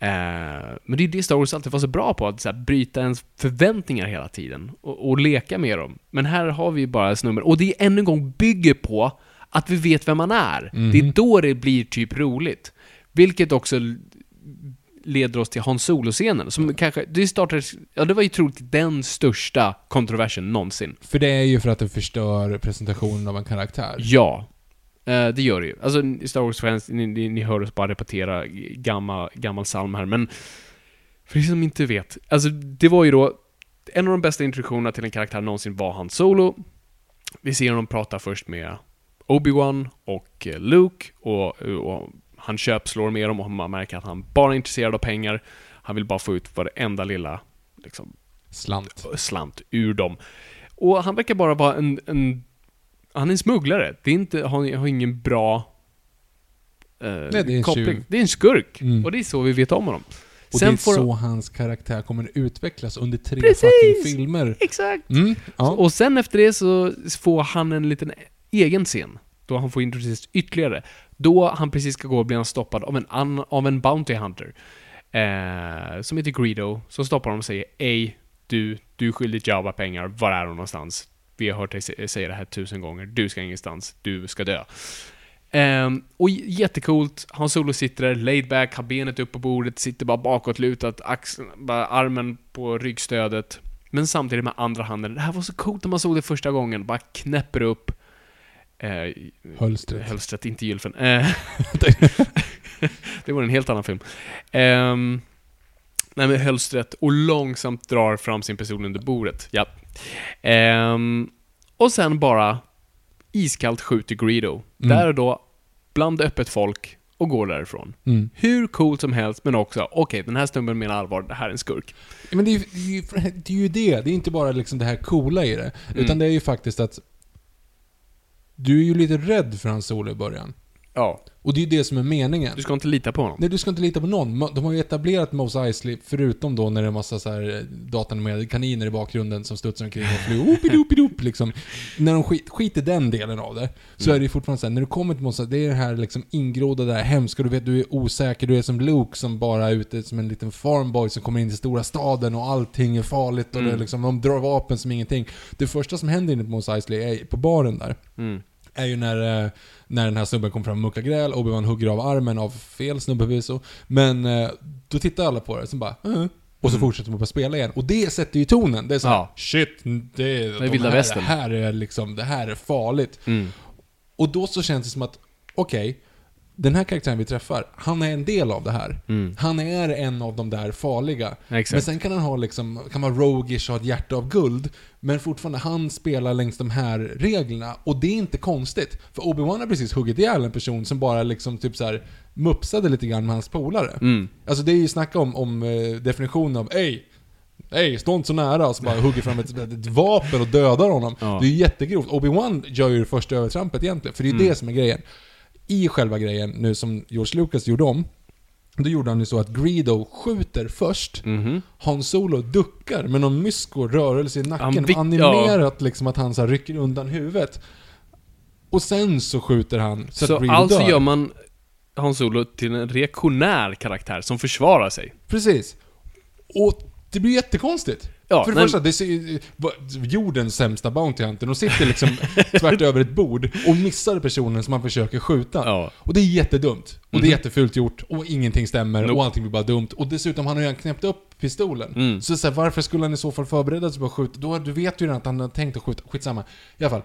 Eh, men det är det Star Wars alltid var så bra på, att så här, bryta ens förväntningar hela tiden. Och, och leka med dem. Men här har vi bara snubben, och det ännu en gång bygger på att vi vet vem man är. Det är då det blir typ roligt. Vilket också leder oss till Han Solo-scenen, som kanske, det startade, ja det var ju troligt den största kontroversen någonsin. För det är ju för att det förstör presentationen av en karaktär. Ja. Eh, det gör det ju. Alltså, Star Wars-fans, ni, ni, ni hör oss bara repetera gammal, gammal psalm här, men för er som inte vet. Alltså, det var ju då en av de bästa introduktionerna till en karaktär någonsin var Han Solo. Vi ser honom prata först med Obi-Wan och eh, Luke och, och han köpslår med dem och man märker att han bara är intresserad av pengar. Han vill bara få ut varenda lilla liksom, Slant. slant ur dem. Och han verkar bara vara en, en han är en smugglare. Det är inte, han har ingen bra eh, det är en koppling. tjuv. Det är en skurk. Mm. Och det är så vi vet om honom. Och Sen det är får så hans karaktär kommer utvecklas under tre Precis! fucking filmer. Exakt! Mm, ja. Och sen efter det så får han en liten egen scen. Då han får introduceras ytterligare. Då han precis ska gå blir han stoppad av en, an, av en Bounty Hunter. Eh, som heter Greedo. Som stoppar honom och säger Ej, du, du är skyldig Java pengar. Var är hon någonstans? Vi har hört dig säga det här tusen gånger. Du ska ingenstans. Du ska dö. Um, och jättecoolt. Han Solo sitter där, laid back, har benet upp på bordet, sitter bara bakåtlutat, axeln, bara armen på ryggstödet. Men samtidigt med andra handen. Det här var så coolt när man såg det första gången. Bara knäpper upp eh, Hölstret. Hölstret, inte gylfen. Eh, [laughs] det [laughs] var en helt annan film. Ehm, Nej men hölstret och långsamt drar fram sin pistol under bordet. Ja. Ehm, och sen bara iskallt skjuter Greedo. Där och då, bland öppet folk och går därifrån. Mm. Hur coolt som helst, men också, okej, den här snubben menar allvar, det här är en skurk. Men det är, det, är ju, det är ju det. Det är inte bara liksom det här coola i det. Utan det är ju faktiskt att du är ju lite rädd för hans solo i början. Ja. Och det är ju det som är meningen. Du ska inte lita på honom. Nej, du ska inte lita på någon. De har ju etablerat Mos Eisley, förutom då när det är en massa så här eh, datanimerade kaniner i bakgrunden som studsar omkring och flyger [laughs] liksom. När de skit, skiter den delen av det, så är det ju fortfarande så här, när du kommer till Mos Eisley, det är det här liksom ingrodda där hemska, du vet, du är osäker, du är som Luke som bara är ute som en liten farmboy som kommer in till stora staden och allting är farligt och det är liksom, de drar vapen som ingenting. Det första som händer inne på Mos Eisley är på baren där Mm. Är ju när, eh, när den här snubben kommer fram och muckar gräl, Obi-Wan hugger av armen av fel snubbe förvisso. Men eh, då tittar alla på det, så bara "Eh." Och så fortsätter man bara spela igen. Och det sätter ju tonen. Det är så Ja. shit, det, är de vilda här, västern. Det här är liksom, det här är farligt. Mm. Och då så känns det som att, okej, den här karaktären vi träffar, han är en del av det här. Han är en av de där farliga. Exakt. Men sen kan han ha liksom, kan vara roguish och ha ett hjärta av guld. Men fortfarande, han spelar längs de här reglerna. Och det är inte konstigt. För Obi-Wan har precis huggit ihjäl en person som bara liksom typ så här mupsade lite grann med hans polare. Mm. Alltså det är ju snacka om, om eh, definitionen av Ey! Ey, stå inte så nära! Och så bara hugger fram ett, ett vapen och dödar honom. Ja. Det är ju jättegrovt. Obi-Wan gör ju det första övertrampet egentligen, för det är ju det som är grejen. I själva grejen, nu som George Lucas gjorde om, då gjorde han ju så att Greedo skjuter först, Mhm. Han Solo duckar med någon mysko rörelse i nacken, Han vik- animerat liksom att han så rycker undan huvudet. Och sen så skjuter han så, Så, att Greedo alltså dör. gör man Hans Solo till en reaktionär karaktär som försvarar sig. Precis. Och det blir jättekonstigt. Ja, För det men- första, det va- jordens sämsta Bounty Hunter. De sitter liksom [laughs] tvärt över ett bord och missar personen som man försöker skjuta. Ja. Och det är jättedumt. Och det är jättefult gjort. Och ingenting stämmer. Nope. Och allting blir bara dumt. Och dessutom, han har ju redan knäppt upp pistolen. Mm. Så, så här, varför skulle han i så fall förbereda sig på att skjuta? Då, du vet ju redan att han har tänkt att skjuta. Skitsamma. I alla fall.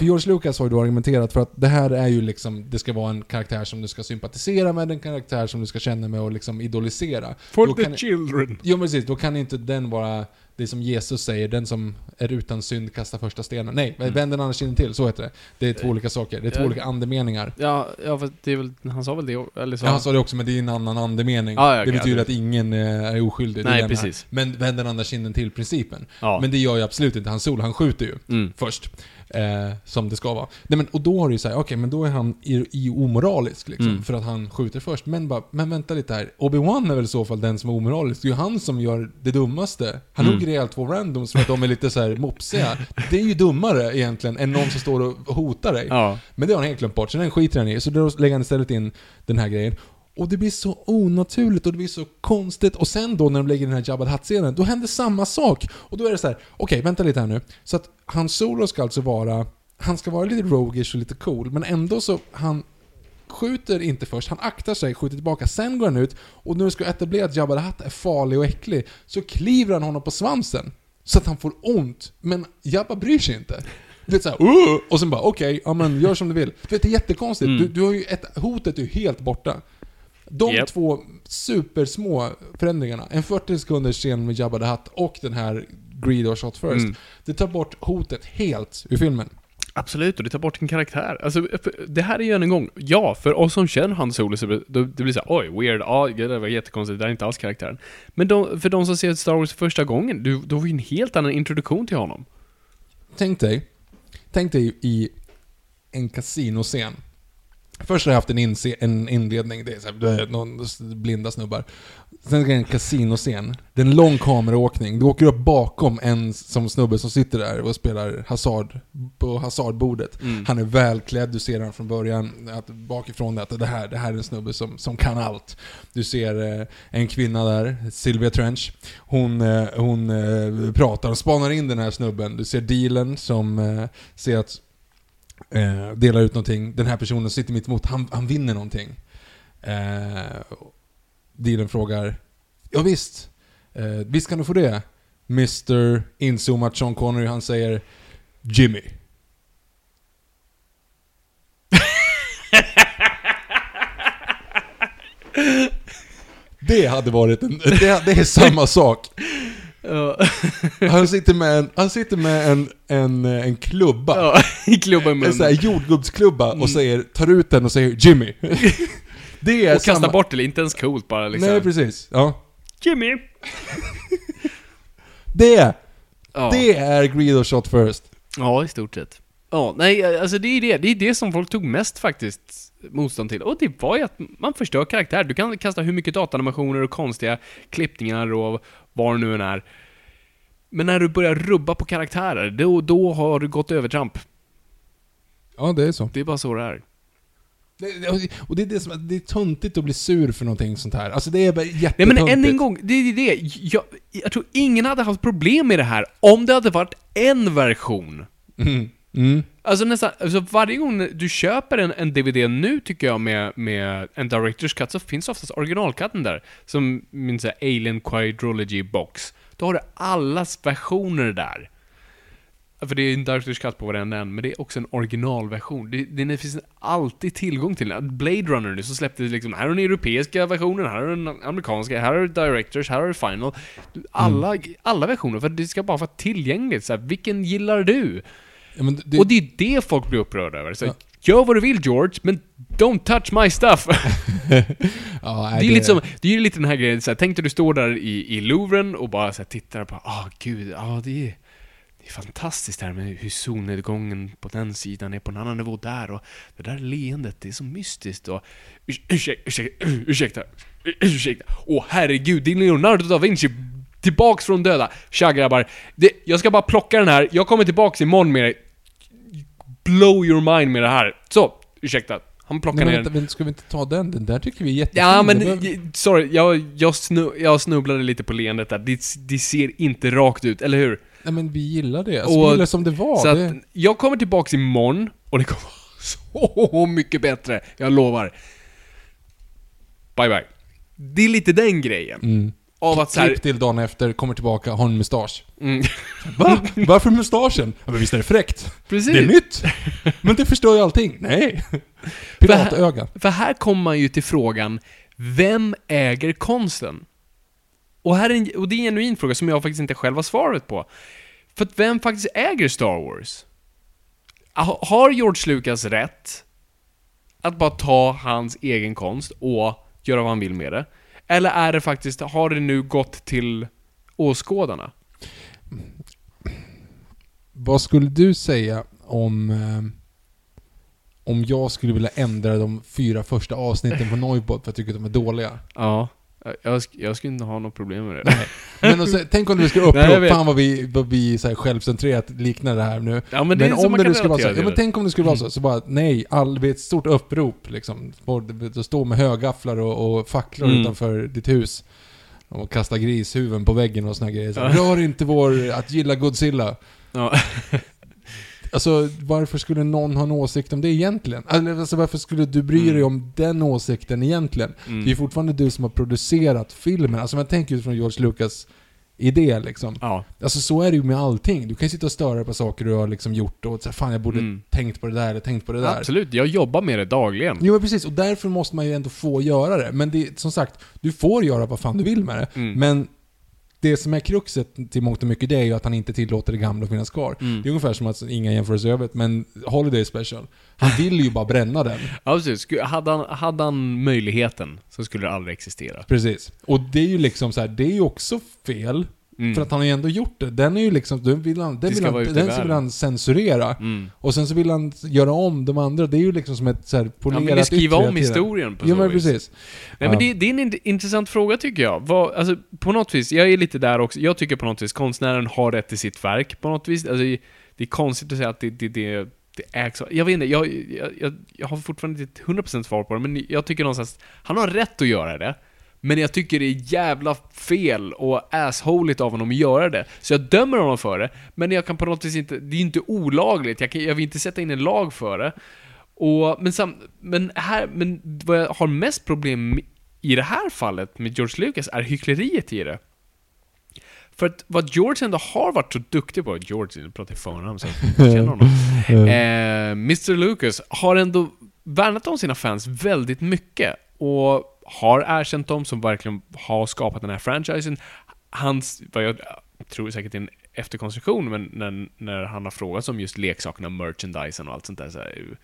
För George Lucas har ju då argumenterat för att det här är ju liksom, det ska vara en karaktär som du ska sympatisera med, en karaktär som du ska känna med och liksom idolisera. Då kan- children. Jo precis, då kan inte den vara det som Jesus säger, den som är utan synd kastar första stenen. Nej, vänd den andra kinden till, så heter det. Det är två olika saker, det är två Ja. olika andemeningar. Ja, ja för det är väl, han sa väl det, eller så? Ja, han sa det också, men det är en annan andemening. Ja, ja, det okej, betyder det- att ingen eh, är oskyldig. är Nej, den här. precis. Men vänd den andra kinden till principen. Ja. Men det gör ju absolut inte han Sol, han skjuter ju Mm. först. Eh, som det ska vara. Nej, men, och då har du ju såhär, okej men då är han i, i omoralisk liksom, Mm. för att han skjuter först. Men bara, men vänta lite här. Obi-Wan är väl i så fall den som är omoralisk. Det är ju han som gör det dummaste. Han Mm. hugger ihjäl två randoms för att de är lite så här mopsiga. Det är ju dummare egentligen än någon som står och hotar dig. Ja. Men det har han helt glömt bort, så den skiter han i. Så då lägger han istället in den här grejen. Och det blir så onaturligt och det blir så konstigt. Och sen då när de lägger den här Jabba Hutt-scenen, då händer samma sak. Och då är det så här: okej vänta lite här nu. Så att hans Solo ska alltså vara, han ska vara lite rogish och lite cool, men ändå så, han skjuter inte först, han aktar sig, skjuter tillbaka, sen går han ut och du ska etablera att Jabba the Hutt är farlig och äcklig, så kliver han honom på svansen. Så att han får ont, men Jabba bryr sig inte. Du vet såhär, uh! och sen bara okej, ja men gör som du vill. Du vet, det är jättekonstigt. Mm. Du, du har ju ett, hotet är ju helt borta. De Japp. två supersmå förändringarna, en 40 sekunders scen med Jabba the Hutt och den här Greedo shot first. Mm. Det tar bort hotet helt ur filmen. Absolut, och det tar bort en karaktär. Alltså, det här är ju än en gång, ja, för oss som känner Han Solo så blir det, det blir såhär, oj, weird, ja, det var jättekonstigt, det där är inte alls karaktären. Men de, för de som ser Star Wars första gången, du, då får ju en helt annan introduktion till honom. Tänk dig, tänk dig i en kasinoscen. Först har jag haft en, inse, en inledning, det är, så här, någon blinda snubbar. Sen är det en kasinoscen. Det är en lång kameraåkning. Du åker upp bakom en som snubbe som sitter där och spelar hasard på hasardbordet. Han är välklädd, du ser han från början, att bakifrån att det här, det här är en snubbe som, som kan allt. Du ser eh, en kvinna där, Sylvia Trench. Hon, eh, hon eh, pratar och spanar in den här snubben. Du ser dealen som ser att delar ut någonting. Den här personen sitter mitt emot, han, han vinner någonting. Eh, dealen frågar Ja visst, eh, visst kan du få det. Mr. Inzoomat Sean Connery, han säger Jimmy. [laughs] Det hade varit en, det, det är samma sak. Han sitter med en, han sitter med en, en, en klubba. Ja, i klubban i En sån här munnen. jordgubbsklubba och säger, tar ut den och säger Jimmy. [laughs] Det är Och kastar samma- bort det, inte ens coolt bara liksom. Nej, precis. Ja. Jimmy! [laughs] Det! Ja. Det är Greedo shot first. Ja, i stort sett. Ja, nej, alltså det är det. Det är det som folk tog mest faktiskt motstånd till. Och det var ju att man förstör karaktär. Du kan kasta hur mycket datanimationer och konstiga klippningar och vad det nu än är. Men när du börjar rubba på karaktärer, då, då har du gått övertramp. Ja, det är så. Det är bara så det är. Och det är det som det är töntigt att bli sur för någonting sånt här. Alltså det är bara Nej jättetöntigt. men än en gång, det är det. Jag, jag tror ingen hade haft problem med det här om det hade varit en version. Mm. Mm. Alltså nästan, alltså varje gång du köper en, en DVD nu tycker jag med, med en Director's Cut så finns oftast originalcutten där. Som min så här Alien Quadrology box. Då har du allas versioner där. För det är en Director's Cut på varenda en, men det är också en originalversion. Det, det, det finns alltid tillgång till den. Blade Runner nu så släppte liksom, här har den europeiska versionen, här har den amerikanska, här har Directors, här har du Final. Alla, alla versioner, för det ska bara vara tillgängligt. Så här, vilken gillar du? Ja, det, Och det är det folk blir upprörda över. Så Ja. Gör vad du vill George, men don't touch my stuff! [laughs] ja, det, är lite som, det är lite den här grejen, så här, tänk dig du står där i, i Louvren och bara så här, tittar på, ah gud, ja det är, det är fantastiskt här med hur solnedgången på den sidan är på en annan nivå där och det där leendet, det är så mystiskt och... Urs- [clears throat] Ursäkta, ursäkta, [clears throat] ursäkta, ursäkta. Åh herregud, det är Leonardo da Vinci tillbaks från döda. Tja grabbar, det, jag ska bara plocka den här, jag kommer tillbaks imorgon med det. Blow your mind med det här. Så, ursäkta. Han plockar ner vänta, den. men ska vi inte ta den? Den där tycker vi är jättefin. Ja men, Det behöver- sorry, jag, jag, snu, jag snubblade lite på leendet där. Det, det ser inte rakt ut, eller hur? Nej men vi gillar det. Alltså, Och- vi gillar som det var. Så det... att, jag kommer tillbaks imorgon, och det kommer vara [laughs] så mycket bättre, jag lovar. Bye bye. Det är lite den grejen. Mm. Av att så här, Klipp till dagen efter, kommer tillbaka, har en mustasch. mm, [laughs] Va? Varför mustaschen? Ja, men visst är det fräckt? precis. Det är nytt! Men det förstör ju allting. Nej! Piratöga. För här kommer man ju till frågan, vem äger konsten? Och, här är en, och det är en genuin fråga som jag faktiskt inte själv har svaret på. För att vem faktiskt äger Star Wars? Ha- Har George Lucas rätt att bara ta hans egen konst och göra vad han vill med det? Eller är det faktiskt, har det nu gått till åskådarna? Vad skulle du säga om... Eh, om jag skulle vilja ändra de fyra första avsnitten på Noibot för att jag tycker att de är dåliga? Ja, jag, sk- jag skulle inte ha något problem med det. Men och så, tänk om du skulle [laughs] Nej, upprop, vet. fan vad vi, vad vi så här självcentrerat liknar det här nu. Ja men så om det nu skulle vara så, ja, men tänk om det skulle vara så, så bara nej, all, ett stort upprop liksom. Stå med högafflar och, och facklor Mm. utanför ditt hus. Och kasta grishuvuden på väggen och såna grejer. Så. Rör inte vår, att gilla Godzilla. Ja. [laughs] Alltså varför skulle någon ha en åsikt om det egentligen? Alltså varför skulle du bry dig Mm. om den åsikten egentligen? Mm. Det är fortfarande du som har producerat filmen. Alltså man tänker utifrån George Lucas idé liksom. ja. Alltså så är det ju med allting. Du kan ju sitta och störa på saker du har liksom gjort och säga fan jag borde Mm. tänkt på det där eller tänkt på det där. Absolut, jag jobbar med det dagligen. Jo men precis, och därför måste man ju ändå få göra det. Men det, som sagt, du får göra vad fan du vill med det. Mm. Men det som är kruxet till mångt och mycket det är ju att han inte tillåter det gamla att finnas kvar. Mm. Det är ungefär som att, inga jämförelser i övrigt, men Holiday Special. Han vill ju bara bränna den. [laughs] Ja, precis. Hade han, hade han möjligheten så skulle det aldrig existera. Precis. Och det är ju liksom så här, det är ju också fel. Mm. För att han har ju ändå gjort det. Den är ju liksom, den vill han, den vill han, den vill han censurera. Mm. Och sen så vill han göra om de andra. Det är ju liksom som ett så här Han polerat vill ju skriva om historien på Ja så men vis. precis. Nej men det, det är en int- intressant fråga tycker jag. Vad, alltså, på något vis, jag är lite där också. Jag tycker på något vis konstnären har rätt till sitt verk på något vis. Alltså, det är konstigt att säga att det, det, det, det ägs Jag vet inte, jag, jag, jag, jag har fortfarande inte ett 100% svar på det, men jag tycker någonstans, han har rätt att göra det. Men jag tycker det är jävla fel och assholigt av honom att göra det. Så jag dömer honom för det, men jag kan på något vis inte, det är ju inte olagligt, jag, kan, jag vill inte sätta in en lag för det. Och, men, sam, men, här, men vad jag har mest problem med i det här fallet med George Lucas är hyckleriet i det. För att vad George ändå har varit så duktig på, George, nu pratar jag förnamn så jag känner honom. [laughs] eh, Mr Lucas har ändå värnat om sina fans väldigt mycket och har erkänt dem, som verkligen har skapat den här franchisen. Hans, vad jag tror säkert är en efterkonstruktion, men när, när han har frågat om just leksakerna, merchandisen och allt sånt där, så här,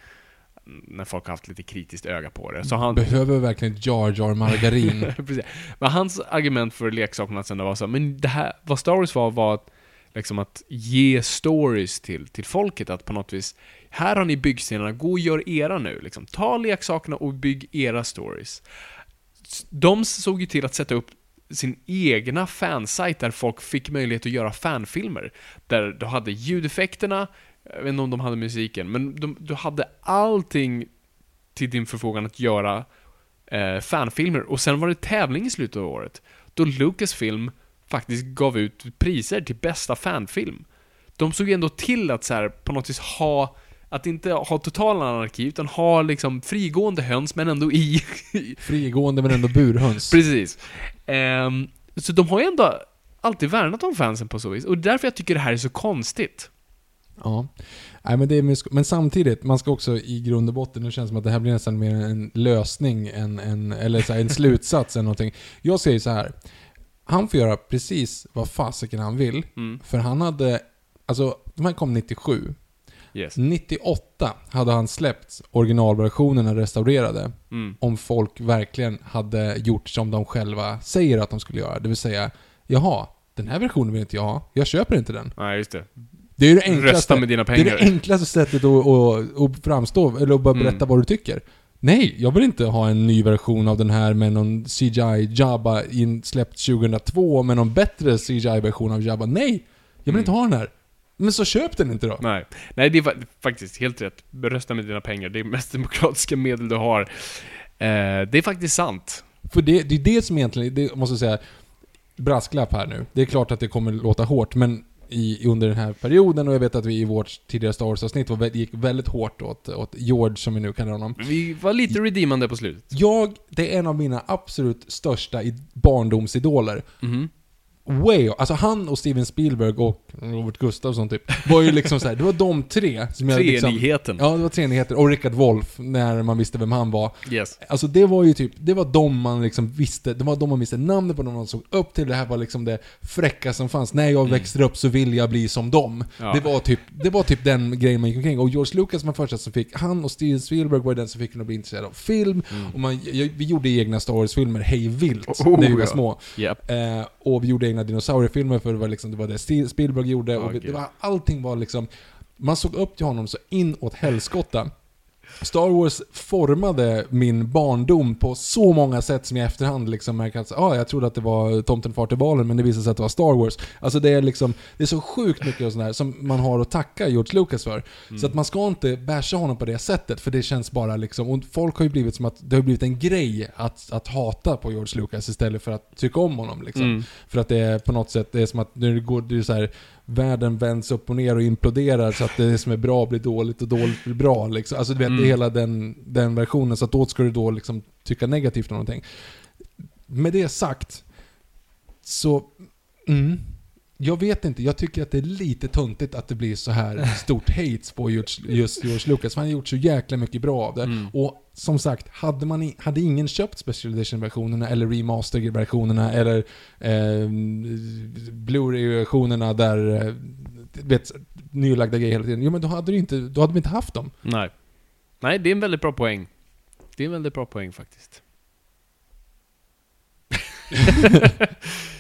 när folk har haft lite kritiskt öga på det. Så han, Behöver verkligen Jar Jar margarin. [laughs] Precis. Men hans argument för leksakerna sen var så här, men det här, vad Star Wars var, var att, liksom att ge stories till, till folket, att på något vis, här har ni byggstenarna, gå och gör era nu. Liksom. Ta leksakerna och bygg era stories. De såg ju till att sätta upp sin egna fansajt där folk fick möjlighet att göra fanfilmer. Där du hade ljudeffekterna, jag vet inte om de hade musiken, men de, du hade allting till din förfogan att göra eh, fanfilmer. Och sen var det tävling i slutet av året. Då Lucasfilm faktiskt gav ut priser till bästa fanfilm. De såg ju ändå till att så här, på något vis ha att inte ha total anarki, utan ha liksom frigående höns, men ändå i... [laughs] Frigående men ändå burhöns. Precis. Ehm, så de har ju ändå alltid värnat om fansen på så vis. Och det är därför jag tycker det här är så konstigt. Ja. Nej, men, det är men samtidigt, man ska också i grund och botten, nu känns det som att det här blir nästan mer en lösning än en, eller så här, en slutsats än någonting. Jag säger så här. Han får göra precis vad fasiken han vill. Mm. För han hade, alltså de här kom 97. Yes. 98 hade han släppt originalversionerna restaurerade. Mm. Om folk verkligen hade gjort som de själva säger att de skulle göra. Det vill säga, jaha, den här versionen vill inte jag ha. Jag köper inte den. Nej, just det. Det är det enklaste, Det är det enklaste sättet att, att, att framstå, eller att bara berätta Mm. vad du tycker. Nej, jag vill inte ha en ny version av den här med någon CGI Jabba in, släppt 2002 med någon bättre CGI-version av Jabba. Nej! Jag vill inte ha den här. Men så köp den inte då. Nej. Nej, det är fa- faktiskt helt rätt. Rösta med dina pengar. Det är mest demokratiska medel du har. Eh, det är faktiskt sant. För det, det är det som egentligen, det måste jag säga, brasklapp här nu. Det är klart att det kommer låta hårt, men i, under den här perioden, och jag vet att vi i vårt tidigare Star Wars-avsnitt gick väldigt hårt åt, åt George, som vi nu kallar honom. Vi var lite redeemande på slutet. Jag, det är en av mina absolut största barndomsidoler. Mhm. Way, alltså han och Steven Spielberg och Robert Gustafsson typ, var ju liksom så här, det var de tre som jag liksom... Treenigheten. Ja, det var treenigheten. Och Richard Wolff, när man visste vem han var. Yes. Alltså det var ju typ, det var de man liksom visste, det var de man visste namnet på, de man såg upp till, det här var liksom det fräcka som fanns. När jag växer upp så vill jag bli som dem. Ja. Det, var typ, det var typ den grejen man gick omkring. Och George Lucas var första som fick, han och Steven Spielberg var den som fick en att bli intresserad av film. Och man, vi gjorde egna Star Wars-filmer hej vilt Oh, när vi var ja. små. Japp. Eh, och vi gjorde egna dinosauriefilmer för det var liksom, det var det Spielberg gjorde. och vi, Okej. det var, allting var liksom, man såg upp till honom så inåt helskotta. Star Wars formade min barndom på så många sätt som jag i efterhand liksom märker att ah, jag trodde att det var Tomten far till balen men det visade sig att det var Star Wars. Alltså det är liksom, det är så sjukt mycket och sånt där som man har att tacka George Lucas för. Så att man ska inte basha honom på det sättet för det känns bara liksom, och folk har ju blivit som att det har blivit en grej att, att hata på George Lucas istället för att tycka om honom liksom. Mm. För att det är på något sätt, det är som att det går, det är så här, världen vänds upp och ner och imploderar så att det som är bra blir dåligt och dåligt blir bra liksom. Alltså du vet, det är hela den, den versionen, så att då ska du då liksom tycka negativt om någonting. Med det sagt, så, mm, jag vet inte, jag tycker att det är lite tuntigt att det blir så här [laughs] stort hates på just, just George Lucas, för han har gjort så jäkla mycket bra av det. Och som sagt, hade, man i, hade ingen köpt Special Edition-versionerna eller Remaster-versionerna eller eh, Blu-ray-versionerna där, eh, vet, nylagda grejer hela tiden, jo men då hade, du inte, då hade vi inte haft dem. Nej. Nej, det är en väldigt bra poäng. Det är en väldigt bra poäng faktiskt. [laughs] [laughs]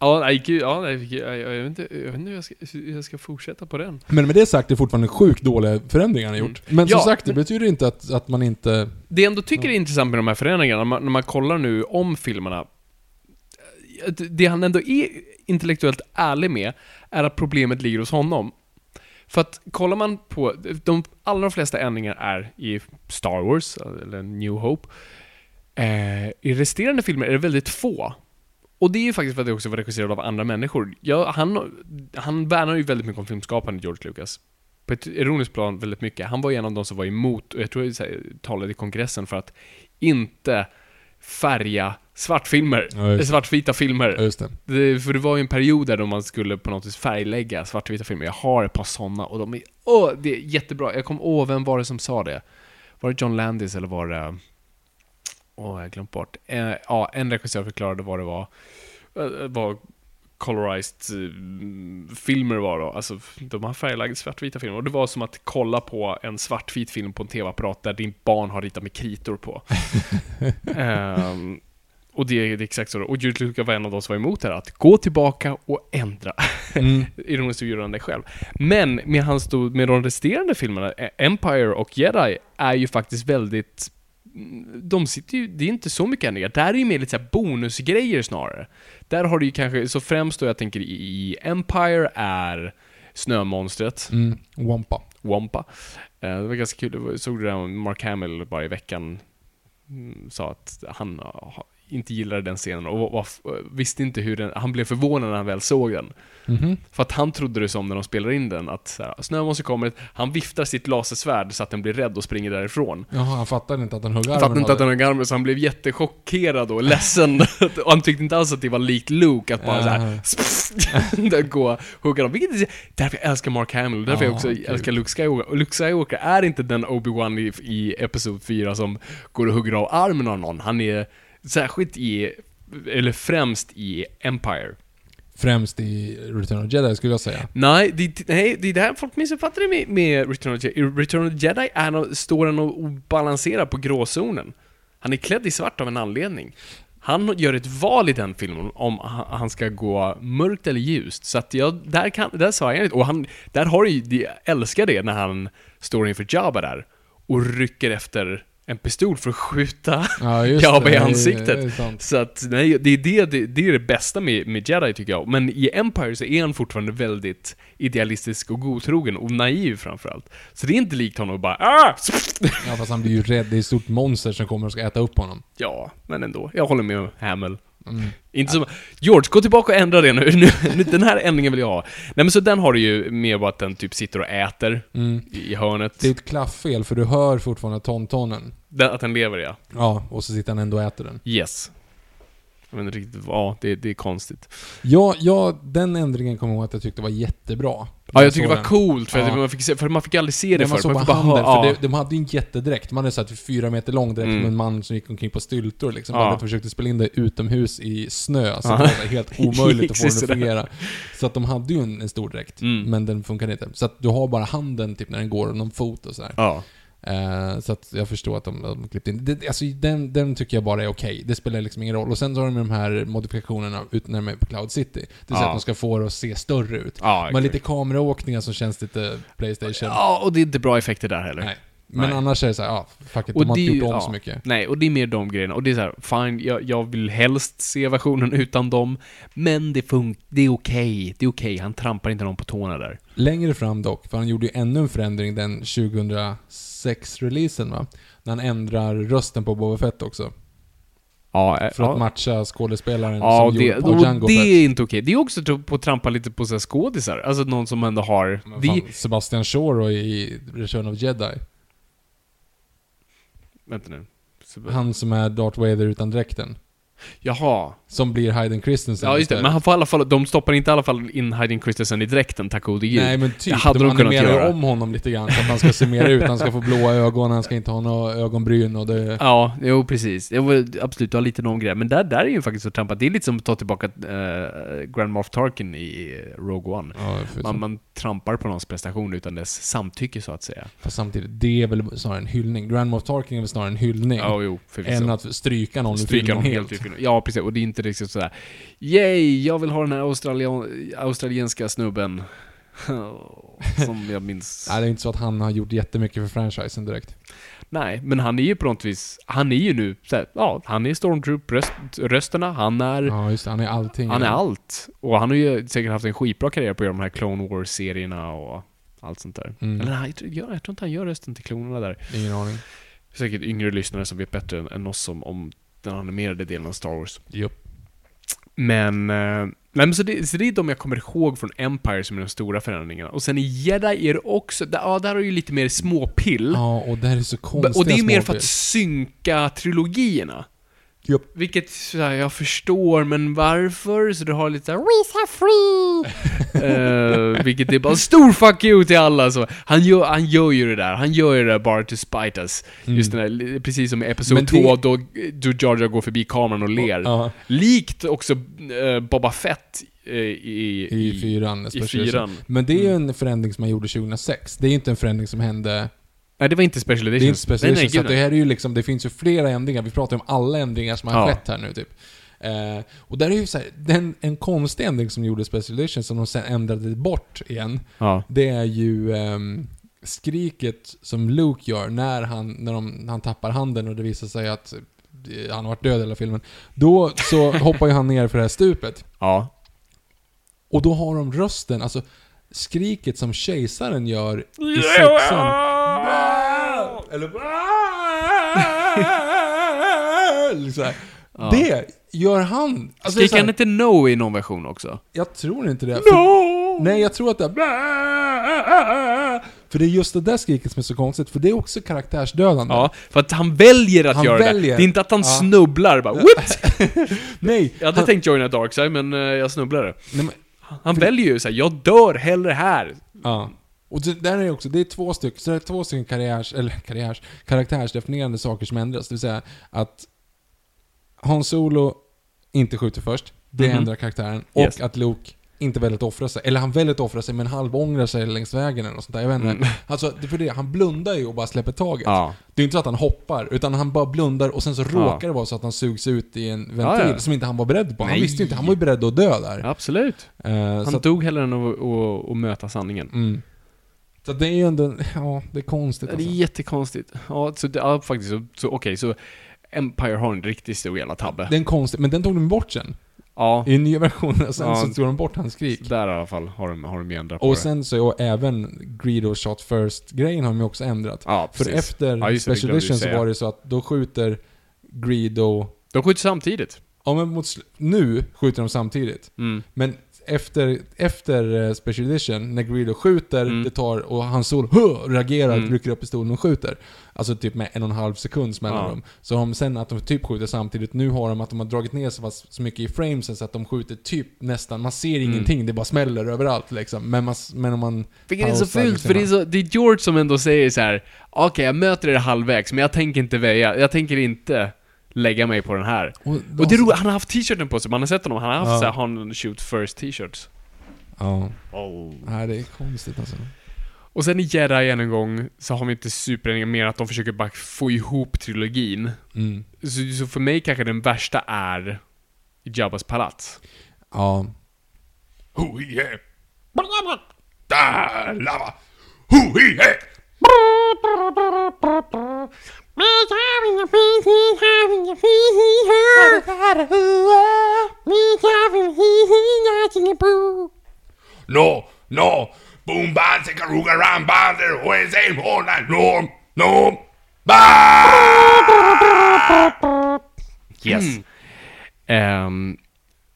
ja, nej, gud, ja, nej, jag, jag, vet inte, jag vet inte hur jag ska, hur jag ska fortsätta på den. Men med det sagt, det är fortfarande sjukt dåliga förändringar han har gjort. Men som Ja, sagt, det men- betyder inte att, att man inte... Det jag ändå tycker är intressant med de här förändringarna, när man, när man kollar nu om filmerna, det han ändå är intellektuellt ärlig med, är att problemet ligger hos honom. För att kollar man på, de allra flesta ändringar är i Star Wars, eller New Hope. Eh, I resterande filmer är det väldigt få. Och det är ju faktiskt för att det också var regisserad av andra människor. Ja, han, han värnar ju väldigt mycket om filmskapande, George Lucas. På ett ironiskt plan väldigt mycket. Han var ju en av de som var emot, och jag tror jag talade i kongressen för att inte färga svartfilmer, Ja, svartvita filmer. Ja, det. Det, för det var ju en period där då man skulle på något vis färglägga svartvita filmer. Jag har ett par sådana och de är, åh, det är jättebra. Jag kom, åh, vem var det som sa det? Var det John Landis eller var det, Åh, jag har glömt bort. Eh, ja, en regissör förklarade vad det var. Eh, vad colorized eh, filmer var då. Alltså, de har färglagda svartvita filmer. Och det var som att kolla på en svartvit film på en TV-apparat där din barn har ritat med kritor på. [laughs] Ehm, och det är, det är exakt så. Och George Lucas var en av de som var emot det här, att gå tillbaka och ändra. Mm. [laughs] Ironiskt gjorde han det själv. Men med, hans med de resterande filmerna, eh, Empire och Jedi, är ju faktiskt väldigt... De sitter ju, det är inte så mycket ändringar. Där är ju mer lite så här bonusgrejer snarare. Där har du ju kanske, så främst då jag tänker i, Empire är snömonstret, Mm. Wampa. Wampa. Eh, Det var ganska kul, jag såg det där Mark Hamill bara i veckan mm, sa att han inte gillade den scenen och var, visste inte hur den, han blev förvånad när han väl såg den. Mhm. För att han trodde det som när de spelar in den, att så här, snömonster kommer, han viftar sitt lasersvärd så att den blir rädd och springer därifrån. Jaha, han fattade inte att den högg Han fattade inte att den var armen så han blev jättechockerad och ledsen. [laughs] och han tyckte inte alls att det var likt Luke, att bara såhär [laughs] gå och hugga dem. Vilket är därför jag älskar Mark Hamill, därför Ja, jag också kul. älskar Luke Skywalker. Och Luke Skywalker är inte den Obi-Wan i, i Episod 4 som går och hugger av armen av någon. Han är särskilt i, eller främst i Empire. Främst i Return of Jedi skulle jag säga. Nej, det, nej, det är det här folk missuppfattar det med, med Return of Jedi. I Return of Jedi är han, står han och balanserar på gråzonen. Han är klädd i svart av en anledning. Han gör ett val i den filmen om ha- han ska gå mörkt eller ljust. Så att jag, där, kan, där sa jag Och han, där har ju, jag älskar det när han står inför Jabba där och rycker efter en pistol för att skjuta [laughs] Ja, i ansiktet. det. Så att, nej, det är det, det, det är det bästa med, med Jedi tycker jag. Men i Empire så är han fortfarande väldigt idealistisk och godtrogen och naiv framförallt. Så det är inte likt honom att bara ah! Ja, fast han blir ju rädd. Det är ett stort monster som kommer och ska äta upp honom. Ja, men ändå. Jag håller med Hamill. Mm. Inte som... George, gå tillbaka och ändra det nu. nu. Den här ändringen vill jag ha. Nej men så den har du ju med bara att den typ sitter och äter Mm. i i hörnet. Det är ett klafffel, för du hör fortfarande tontonen. Den, att den lever ja. Ja, och så sitter han ändå och äter den. Yes. Jag vet inte riktigt, ja, det, det är konstigt. Ja, ja, den ändringen kommer jag ihåg att jag tyckte var jättebra. Ja, jag tycker det var coolt, för, Ja. man fick för man fick aldrig se det man förut. Man på fick bara handen, höra, för ja. det, de hade ju en jättedräkt. Man hade såhär fyra meter lång dräkt Mm. med en man som gick omkring på styltor liksom. Ja. Ja. att försökte spela in det utomhus i snö, så Ja. det var helt [laughs] omöjligt att få den att fungera. Så att de hade ju en, en stor dräkt, Mm. men den funkade inte. Så att du har bara handen typ när den går och någon fot och sådär. Ja. Eh, så att jag förstår att de, de klippte in. Det, alltså den, den tycker jag bara är okej. Det spelar liksom ingen roll. Och sen så har de de här modifikationerna ut när de är på Cloud City. Det vill säga Ja. att de ska få det att se större ut. Ja, Men exakt. lite kameraåkningar som känns lite Playstation. Ja, och det är inte bra effekter där heller. Nej. Men Nej. annars är det så här, ja, fuck it, Och de har det inte gjort om ja. så mycket. Nej, och det är mer de grejerna. Och det är så här, fine, jag, jag vill helst se versionen utan dem, men det fun- det är okej. Det är okej, han trampar inte någon på tårna där. Längre fram dock, för han gjorde ju ännu en förändring den 2006-releasen va? När han ändrar rösten på Boba Fett också. Ja, För att ja. matcha skådespelaren Ja, som det, gjorde på Django det Fett. är inte okej. Det är också på att trampa lite på så skådisar. Alltså någon som ändå har... Men Det, fan, Sebastian Shaw i Return of Jedi. vänta nu. Han som är Darth Vader utan dräkten. Jaha. Som blir Hayden Christensen Ja, just det. Men han får i alla fall, de stoppar inte i alla fall in Hayden Christensen i dräkten, tack gode gud. Nej men Det typ, hade de, de kunnat göra. om honom lite grann så att han ska se mer ut. Han ska få blåa ögon, han ska inte ha några ögonbryn och det... Ja, jo precis. Jag var, absolut, du har lite någon grej. Men där, där är ju faktiskt så trampat. Det är lite som att ta tillbaka uh, Grand Moff Tarkin i Rogue One. Ja, Man, man trampar på någons prestation utan dess samtycke så att säga. Fast samtidigt, det är väl snarare en hyllning. Grand Moff Tarkin är väl snarare en hyllning. Ja, jo, förvisso. än att stryka någon ur Stryka filmen dem helt. helt filmen. Ja, precis. Och det är inte riktigt sådär Yay, jag vill ha den här australian, australienska snubben. [laughs] Som jag minns. Nej, det är inte så att han har gjort jättemycket för franchisen direkt. Nej, men han är ju på något vis, han är ju nu, här, ja, han är Stormtroop-rösterna, han är, Ja, just det. Han är allting. han är allt. Och han har ju säkert haft en skitbra karriär på att göra de här Clone Wars-serierna och allt sånt där. Mm. Eller nej, jag, tror- jag, jag tror inte han gör rösten till klonerna där. Ingen aning. Säkert yngre lyssnare som vet bättre än, än oss om, om den animerade delen av Star Wars. Jupp. Men, eh, nej, men så, det, så det är de jag kommer ihåg från Empire som är de stora förändringarna. Och sen i Jedi är det också, där, ja där har ju lite mer småpill. Ja, och det här är så konstiga och det är mer för att synka trilogierna. Jupp. Vilket så här, jag förstår, men varför? Så du har lite såhär We are free! [laughs] Eh, vilket är bara stor fuck you till alla. Så han, gör, han gör ju det där, han gör ju det där bara to spite us. Just den där, precis som i Episod Mm. Men det- 2 då, då Jar Jar går förbi kameran och ler. Ja. Likt också eh, Boba Fett eh, i, I fyran. I fyran. Men det är ju en förändring som man gjorde 2006. Det är ju inte en förändring som hände... Nej, det var inte Special Det Edition. är inte Special nej, nej, Edition, så det nej. här är ju liksom, det finns ju flera ändringar. Vi pratar ju om alla ändringar som har Ja. skett här nu typ. Eh, och där är ju så här, den, en konstig ändring som gjorde Special Edition som de sen ändrade bort igen. Ja. Det är ju ehm, skriket som Luke gör när han, när de, han tappar handen och det visar sig att eh, han har varit död hela filmen. Då så [laughs] hoppar ju han ner för det här stupet. ja. Och då har de rösten, alltså skriket som kejsaren gör i sexan. Eller liksom här. Ja. Det gör han. Alltså, Skriker han inte No i någon version också? Jag tror inte det. För, nej, jag tror att det är... För det är just det där skriket som är så konstigt, för det är också karaktärsdödande. Ja, för att han väljer att Han göra väljer. det. Det är inte att han Ja. snubblar bara Whoops! [laughs] Nej, Jag hade han, tänkt joina Darkside, men eh, jag snubblade. nej men, Han väljer ju såhär, jag dör hellre här. Ja. Och det, där är det också, det är två stycken, så det är två stycken karriärs, eller karriärs, karaktärsdefinierande saker som ändras. Det vill säga att Hans Solo inte skjuter först, det Mhm. ändrar karaktären. Och Yes. att Luke inte väljer att offra sig. Eller han väljer att offra sig men halvångrar sig längs vägen eller något sånt där. Jag vet inte. Mm. Alltså, det är för det, han blundar ju och bara släpper taget. Ja. Det är inte så att han hoppar, utan han bara blundar och sen så råkar det vara så att han sugs ut i en ventil Ja, ja. som inte han var beredd på. Han Nej. visste ju inte, han var ju beredd att dö där. Absolut. Eh, Han att, dog hellre än att, att, att möta sanningen. mm. Så det är ju ändå, ja, det är konstigt Det är alltså. jättekonstigt. Ja, så, det, ja faktiskt. Så, så okej, så Empire har en riktigt stor jävla tabbe. Det är en konstig, men den tog de bort sen. Ja, I nya versionen, sen Ja. så tog de bort hans skrik. där i alla fall har de, har de ändrat på Och det. sen så, och även Greedo Shot First-grejen har de ju också ändrat. Ja, För efter Ja, Special Edition så var det så att då skjuter Greedo... De skjuter samtidigt. Ja men mot nu skjuter de samtidigt. Mm. Men efter, efter eh, Special Edition, när Greedo skjuter, Mm. det tar, och han sol reagerar, Mm. rycker upp pistolen och skjuter. Alltså typ med en och en halv sekunds mellanrum. Så har de sen att de typ skjuter samtidigt, nu har de att de har dragit ner så, pass, så mycket i framesen så att de skjuter typ nästan, man ser Mm. ingenting, det bara smäller överallt liksom. Men, man, men om man... Vilket är så fult, liksom- för det är, så, det är George som ändå säger så här. okej jag möter er halvvägs, men jag tänker inte väja, jag tänker inte lägga mig på den här. Och, Och det är roligt, han har haft t-shirten på sig, man har sett honom, han har haft Ja. så här, han shoot first t-shirts. Ja. Oh. Nej, det är konstigt alltså. Och sen i Jedi än en gång, så har vi inte superändringar mer att de försöker bara få ihop trilogin. Mm. Så, så för mig kanske den värsta är Jabbas palats. Ja. Who he had? Da lava. Who he had? No, no. Boom, bang, sikaruga, ram, bang, there, where's aim, all night, no, no. Bang! Yes. Ehm,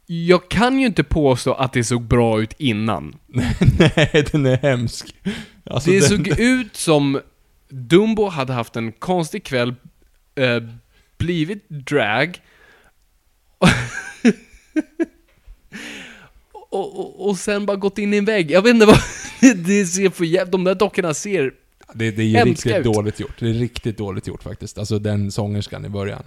jag kan ju inte påstå att det såg bra ut innan. [laughs] Nej, den är hemsk. Alltså, det den, såg ut som Dumbo hade haft en konstig kväll, eh, blivit drag, [laughs] och, och, och sen bara gått in i en vägg. Jag vet inte vad... [laughs] det ser för jävligt... De där dockorna ser... Det, det är riktigt ut. dåligt gjort. Det är riktigt dåligt gjort faktiskt. Alltså den sångerskan i början.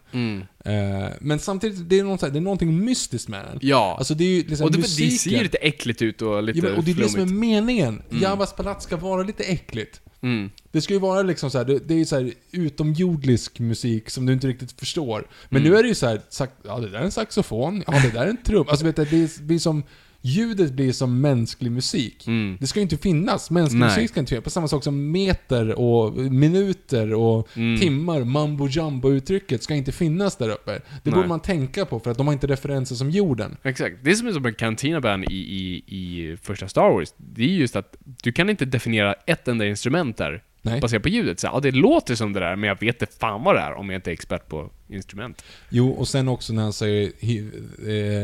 Eh, men samtidigt, det är, något, det är någonting mystiskt med den. Ja. Alltså det är ju liksom och det, det musiken. ser ju lite äckligt ut och lite ja, men, Och det är det som är meningen. Javas palats ska vara lite äckligt. Mm. Det ska ju vara liksom så här, det, det är ju så här utomjordisk musik som du inte riktigt förstår. Men Mm. nu är det ju så här, ja det där är en saxofon, ja det där är en trum. Alltså vet du, det blir som, ljudet blir som mänsklig musik. Mm. Det ska ju inte finnas, mänsklig Nej. musik ska inte finnas. På samma sak som meter och minuter och Mm. timmar, mambo jumbo uttrycket ska inte finnas där uppe. Det Nej. borde man tänka på för att de har inte referenser som jorden. Exakt. Det som är som en Cantina Band i, i, i första Star Wars. Det är just att du kan inte definiera ett enda instrument där Nej. baserat på ljudet. Så, ja, det låter som det där, men jag vet inte fan vad det är om jag inte är expert på instrument. Jo, och sen också när han säger he,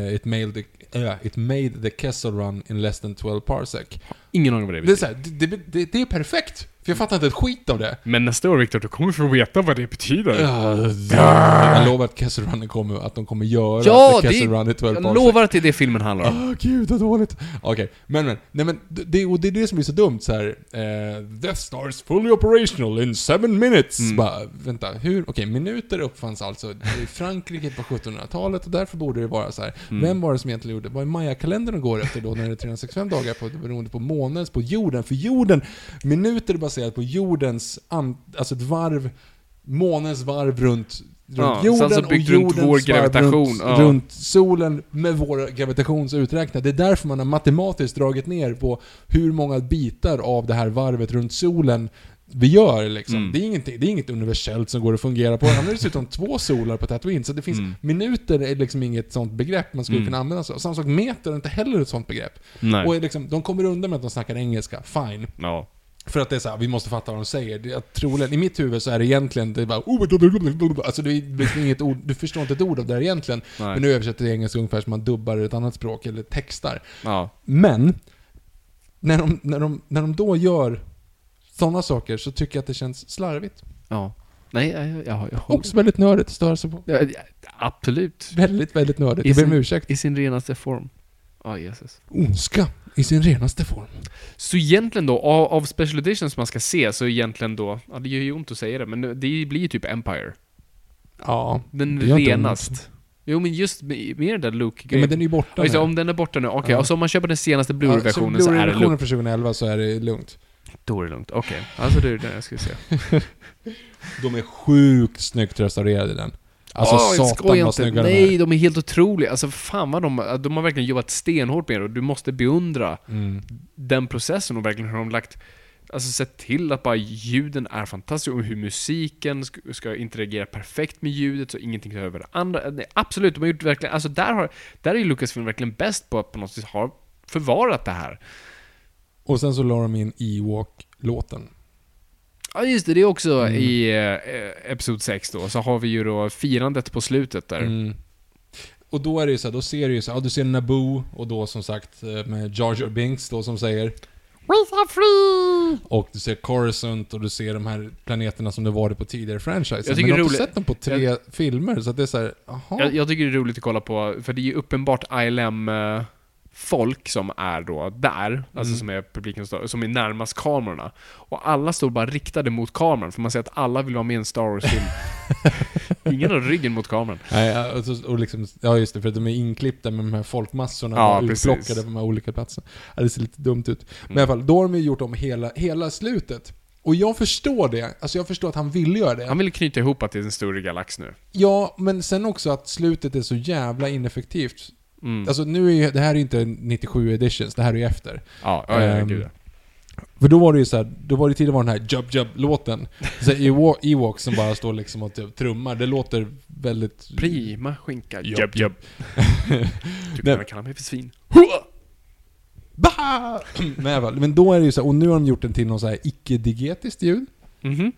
eh, it, made the, eh, it made the Kessel run in less than 12 parsec. Ingen aning vad det Det är, betyder. så här, det, det, det, det är perfekt! För jag fattar inte ett skit av det. Men nästa år Viktor, du kommer få veta vad det betyder. Jag lovar att Kessel Run kommer, att de kommer göra Ja, det, Kessel Run i 12 jag lovar att det är det filmen handlar om. Åh gud vad dåligt. Okej, men men. Nej men, det, och det är det som blir så dumt så här. Eh, Death Star is fully operational in seven minutes. Mm. Bara, vänta, hur? Okej, minuter uppfanns alltså i Frankrike på 1700-talet och därför borde det vara så här. Mm. Vem var det som egentligen gjorde? Vad är Maya-kalendern går efter då när det är 365 dagar på, beroende på månens, på jorden? För jorden, minuter är baserat på jordens, alltså ett varv, månens varv runt runt Ja, jorden och byggt runt jordens vår gravitation, runt, ja. runt solen med vår gravitationsuträknad. Det är därför man har matematiskt dragit ner på hur många bitar av det här varvet runt solen vi gör liksom. Mm. Det, är ingenting, det är inget universellt som går att fungera på. Han har dessutom två solar på Tatooine, så det finns Mm. minuter är liksom inget sånt begrepp man skulle Mm. kunna använda sig av. Samma sak, meter är inte heller ett sånt begrepp. Nej. Och liksom, de kommer undan med att de snackar engelska, fine. Ja. För att det är så här, vi måste fatta vad de säger. Det, jag troligen, I mitt huvud så är det egentligen, det är bara oh, Alltså det är liksom inget ord, du förstår inte ett ord av det här egentligen. Nej. Men nu översätter jag engelska ungefär som man dubbar ett annat språk, eller textar. Ja. Men, när de, när de, när de då gör sådana saker så tycker jag att det känns slarvigt. Ja. Nej, jag, jag, jag, Också väldigt nördigt att störa sig på. Ja, Absolut. Väldigt, väldigt nördigt. I Jag ber om sin- ursäkt. I sin renaste form. Ja, Jesus. Ondska i sin renaste form. Så egentligen då, av, av special editions man ska se, så egentligen då, ja det gör ju ont att säga det, men det blir ju typ Empire. Ja. Den det renast. Jo men just med, med den där Ja, Luke-grejen. men den är ju borta Ja, det, nu. om den är borta nu, okej. Ja. Och så om man köper den senaste Ja, Blu-ray-versionen så så är det lugnt. från 2011 så är det lugnt. Då är det lugnt, okej. Alltså det är den jag ska se. [laughs] De är sjukt snyggt restaurerade den. Alltså Åh, satan vad inte. snygga de Nej, är. de är helt otroliga. Alltså fan vad de, de har verkligen jobbat stenhårt med det och du måste beundra Mm. den processen och verkligen hur de lagt Alltså sett till att bara ljuden är fantastiska och hur musiken ska, ska interagera perfekt med ljudet så ingenting tar över det andra. Nej, absolut, de har gjort verkligen, alltså där har, där är ju Lucasfilm verkligen bäst på att på något sätt ha förvarat det här. Och sen så la de in Ewok-låten. Ja just det, det är också Mm. i eh, Episod 6 då, så har vi ju då firandet på slutet där. Mm. Och då är det ju så här, då ser du ju så här, ja, du ser Naboo och då som sagt eh, med Jar Jar Binks då som säger We are free! Och du ser Coruscant och du ser de här planeterna som det varit på tidigare franchise. Jag tycker Men du har inte sett dem på tre jag- filmer, så att det är så här, jaha. Jag, jag tycker det är roligt att kolla på, för det är ju uppenbart ILM eh, folk som är då där, alltså Mm. som är publiken, som är närmast kamerorna. Och alla står bara riktade mot kameran, för man ser att alla vill vara med i en Star Wars-film. [laughs] Ingen har ryggen mot kameran. Nej, och, så, och liksom, ja just det, för de är inklippta med de här folkmassorna Ja, och precis. utplockade på de här olika platserna. Ja, det ser lite dumt ut. Men i alla fall, då har de ju gjort om hela, hela slutet. Och jag förstår det. Alltså jag förstår att han vill göra det. Han vill knyta ihop att det är en större galax nu. Ja, men sen också att slutet är så jävla ineffektivt. Mm. Alltså nu är ju, det här är inte 97 editions, det här är ju efter. ja, ja, ja, gud ja. För då var det ju så här, då var det tidigare var den här Jub Jub-låten. Så här, Ewo- Ewoks som bara står liksom och typ trummar, det låter väldigt... Prima skinka, Japp, jubb jubb. Du Nej. kan kalla mig för svin. Bah! [clears throat] Men, då är det ju så här, och nu har de gjort den till någon så här icke-digetiskt ljud. Mhm.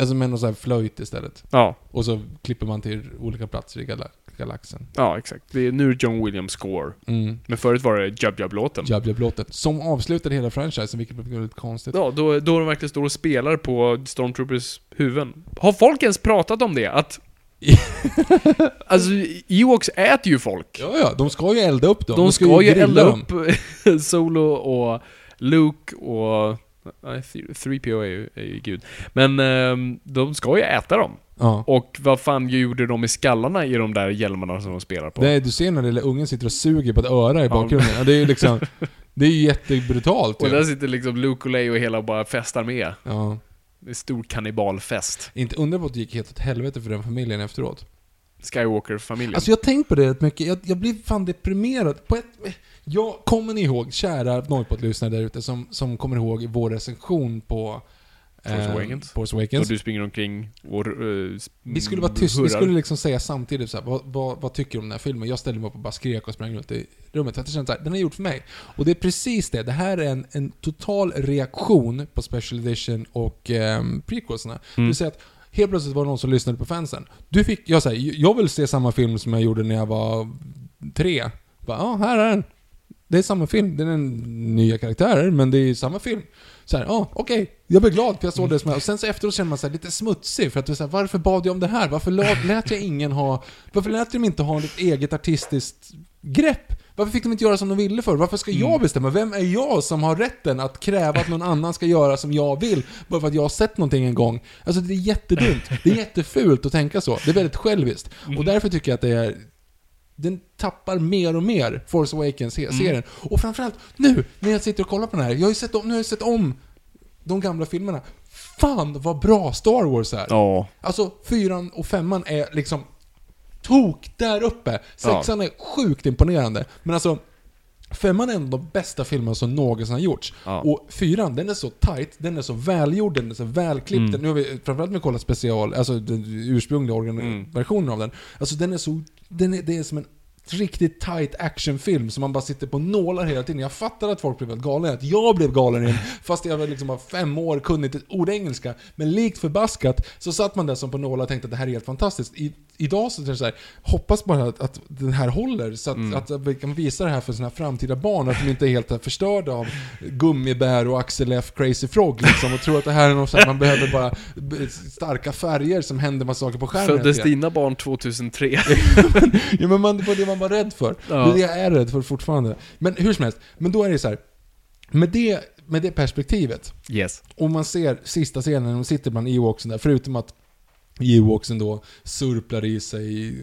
Alltså med någon så här flöjt istället. Ja, Och så klipper man till olika platser i gala galaxen. ja exakt. Det är nu John Williams score. Mm. Men förut var det Jub Jub-låten. Jub Jub-låten. Som avslutade hela franchisen, vilket blev väldigt konstigt. Ja, då, då de verkligen står och spelar på Stormtroopers huvuden. Har folk ens pratat om det? Att... [laughs] alltså, Ewoks äter ju folk. Ja, ja, de ska ju elda upp dem. de ska ju grilla elda dem. upp [laughs] Solo och Luke och... Nej, 3PO är ju, är ju gud. Men ehm, de ska ju äta dem. Ja. Och vad fan gjorde de i skallarna i de där hjälmarna som de spelar på? Är, du ser när lilla ungen sitter och suger på ett öra i bakgrunden. Ja. Det är ju liksom... Det är ju jättebrutalt [laughs] och ju. där sitter liksom Luke och Leia och hela bara festar med. Ja. Det är stor kannibalfest. Inte undra på att det gick helt åt helvete för den familjen efteråt. Skywalker-familjen. Alltså jag har tänkt på det rätt mycket. Jag, jag blir fan deprimerad. På ett, jag kommer ni ihåg, kära Norrpott-lyssnare där ute, som, som kommer ihåg vår recension på... Force eh, Awakens. Force och du springer omkring och uh, Vi skulle vara tysta, vi skulle liksom säga samtidigt så här, vad, vad, vad tycker du om den här filmen? Jag ställde mig upp och bara skrek och sprang runt i rummet. För att jag kände så här, den är gjord för mig. Och det är precis det. Det här är en, en total reaktion på Special Edition och um, prequelsarna. Mm. Vill säga att helt plötsligt var det någon som lyssnade på fansen. Du fick, jag säger, jag vill se samma film som jag gjorde när jag var tre. Bara, ja, här är den. det är samma film. Det är en nya karaktärer, men det är samma film. Så här, ja, okej. Jag blev glad för jag såg det som Och sen så efteråt känner man sig lite smutsig för att det är så här, varför bad jag om det här? Varför lät jag ingen ha... Varför lät de inte ha ett eget artistiskt grepp? Varför fick de inte göra som de ville för? Varför ska jag bestämma? Vem är jag som har rätten att kräva att någon annan ska göra som jag vill? Bara för att jag har sett någonting en gång. Alltså det är jättedumt. Det är jättefult att tänka så. Det är väldigt själviskt. Och därför tycker jag att det är den tappar mer och mer, Force Awakens-serien. Och framförallt nu, när jag sitter och kollar på den här. Jag har ju sett om, nu har jag sett om de gamla filmerna. Fan vad bra Star Wars är! Ja. Alltså, fyran och femman är liksom tok där uppe. Sexan är sjukt imponerande. Men alltså, femman är en av de bästa filmerna som någonsin har gjorts. Ja. Och fyran, den är så tight, den är så välgjord, den är så välklippt. Mm. Nu har vi framförallt med kollat special, alltså den ursprungliga organ- Mm. versionen av den. Alltså den är så, den är, det är som en riktigt tight actionfilm som man bara sitter på nålar hela tiden. Jag fattar att folk blev väldigt galna, att jag blev galen igen, fast jag var liksom var fem år, kunde inte ett ord engelska. Men likt förbaskat så satt man där som på nålar och tänkte att det här är helt fantastiskt. I, idag så är det så här, hoppas bara att, att den här håller, så att, att vi kan visa det här för sina framtida barn, att de inte är helt förstörda av gummibär och Axel F. Crazy Frog liksom, och tror att det här är något att man behöver bara starka färger som händer massa saker på skärmen. Föddes dina barn 2003? [laughs] Ja men man, det var man var rädd för. Ja. Det är det jag är rädd för fortfarande. Men hur som helst, men då är det så här. Med det, med det perspektivet, yes. om man ser sista scenen när de sitter bland Ewoksen där, förutom att Ewoksen då surplar i sig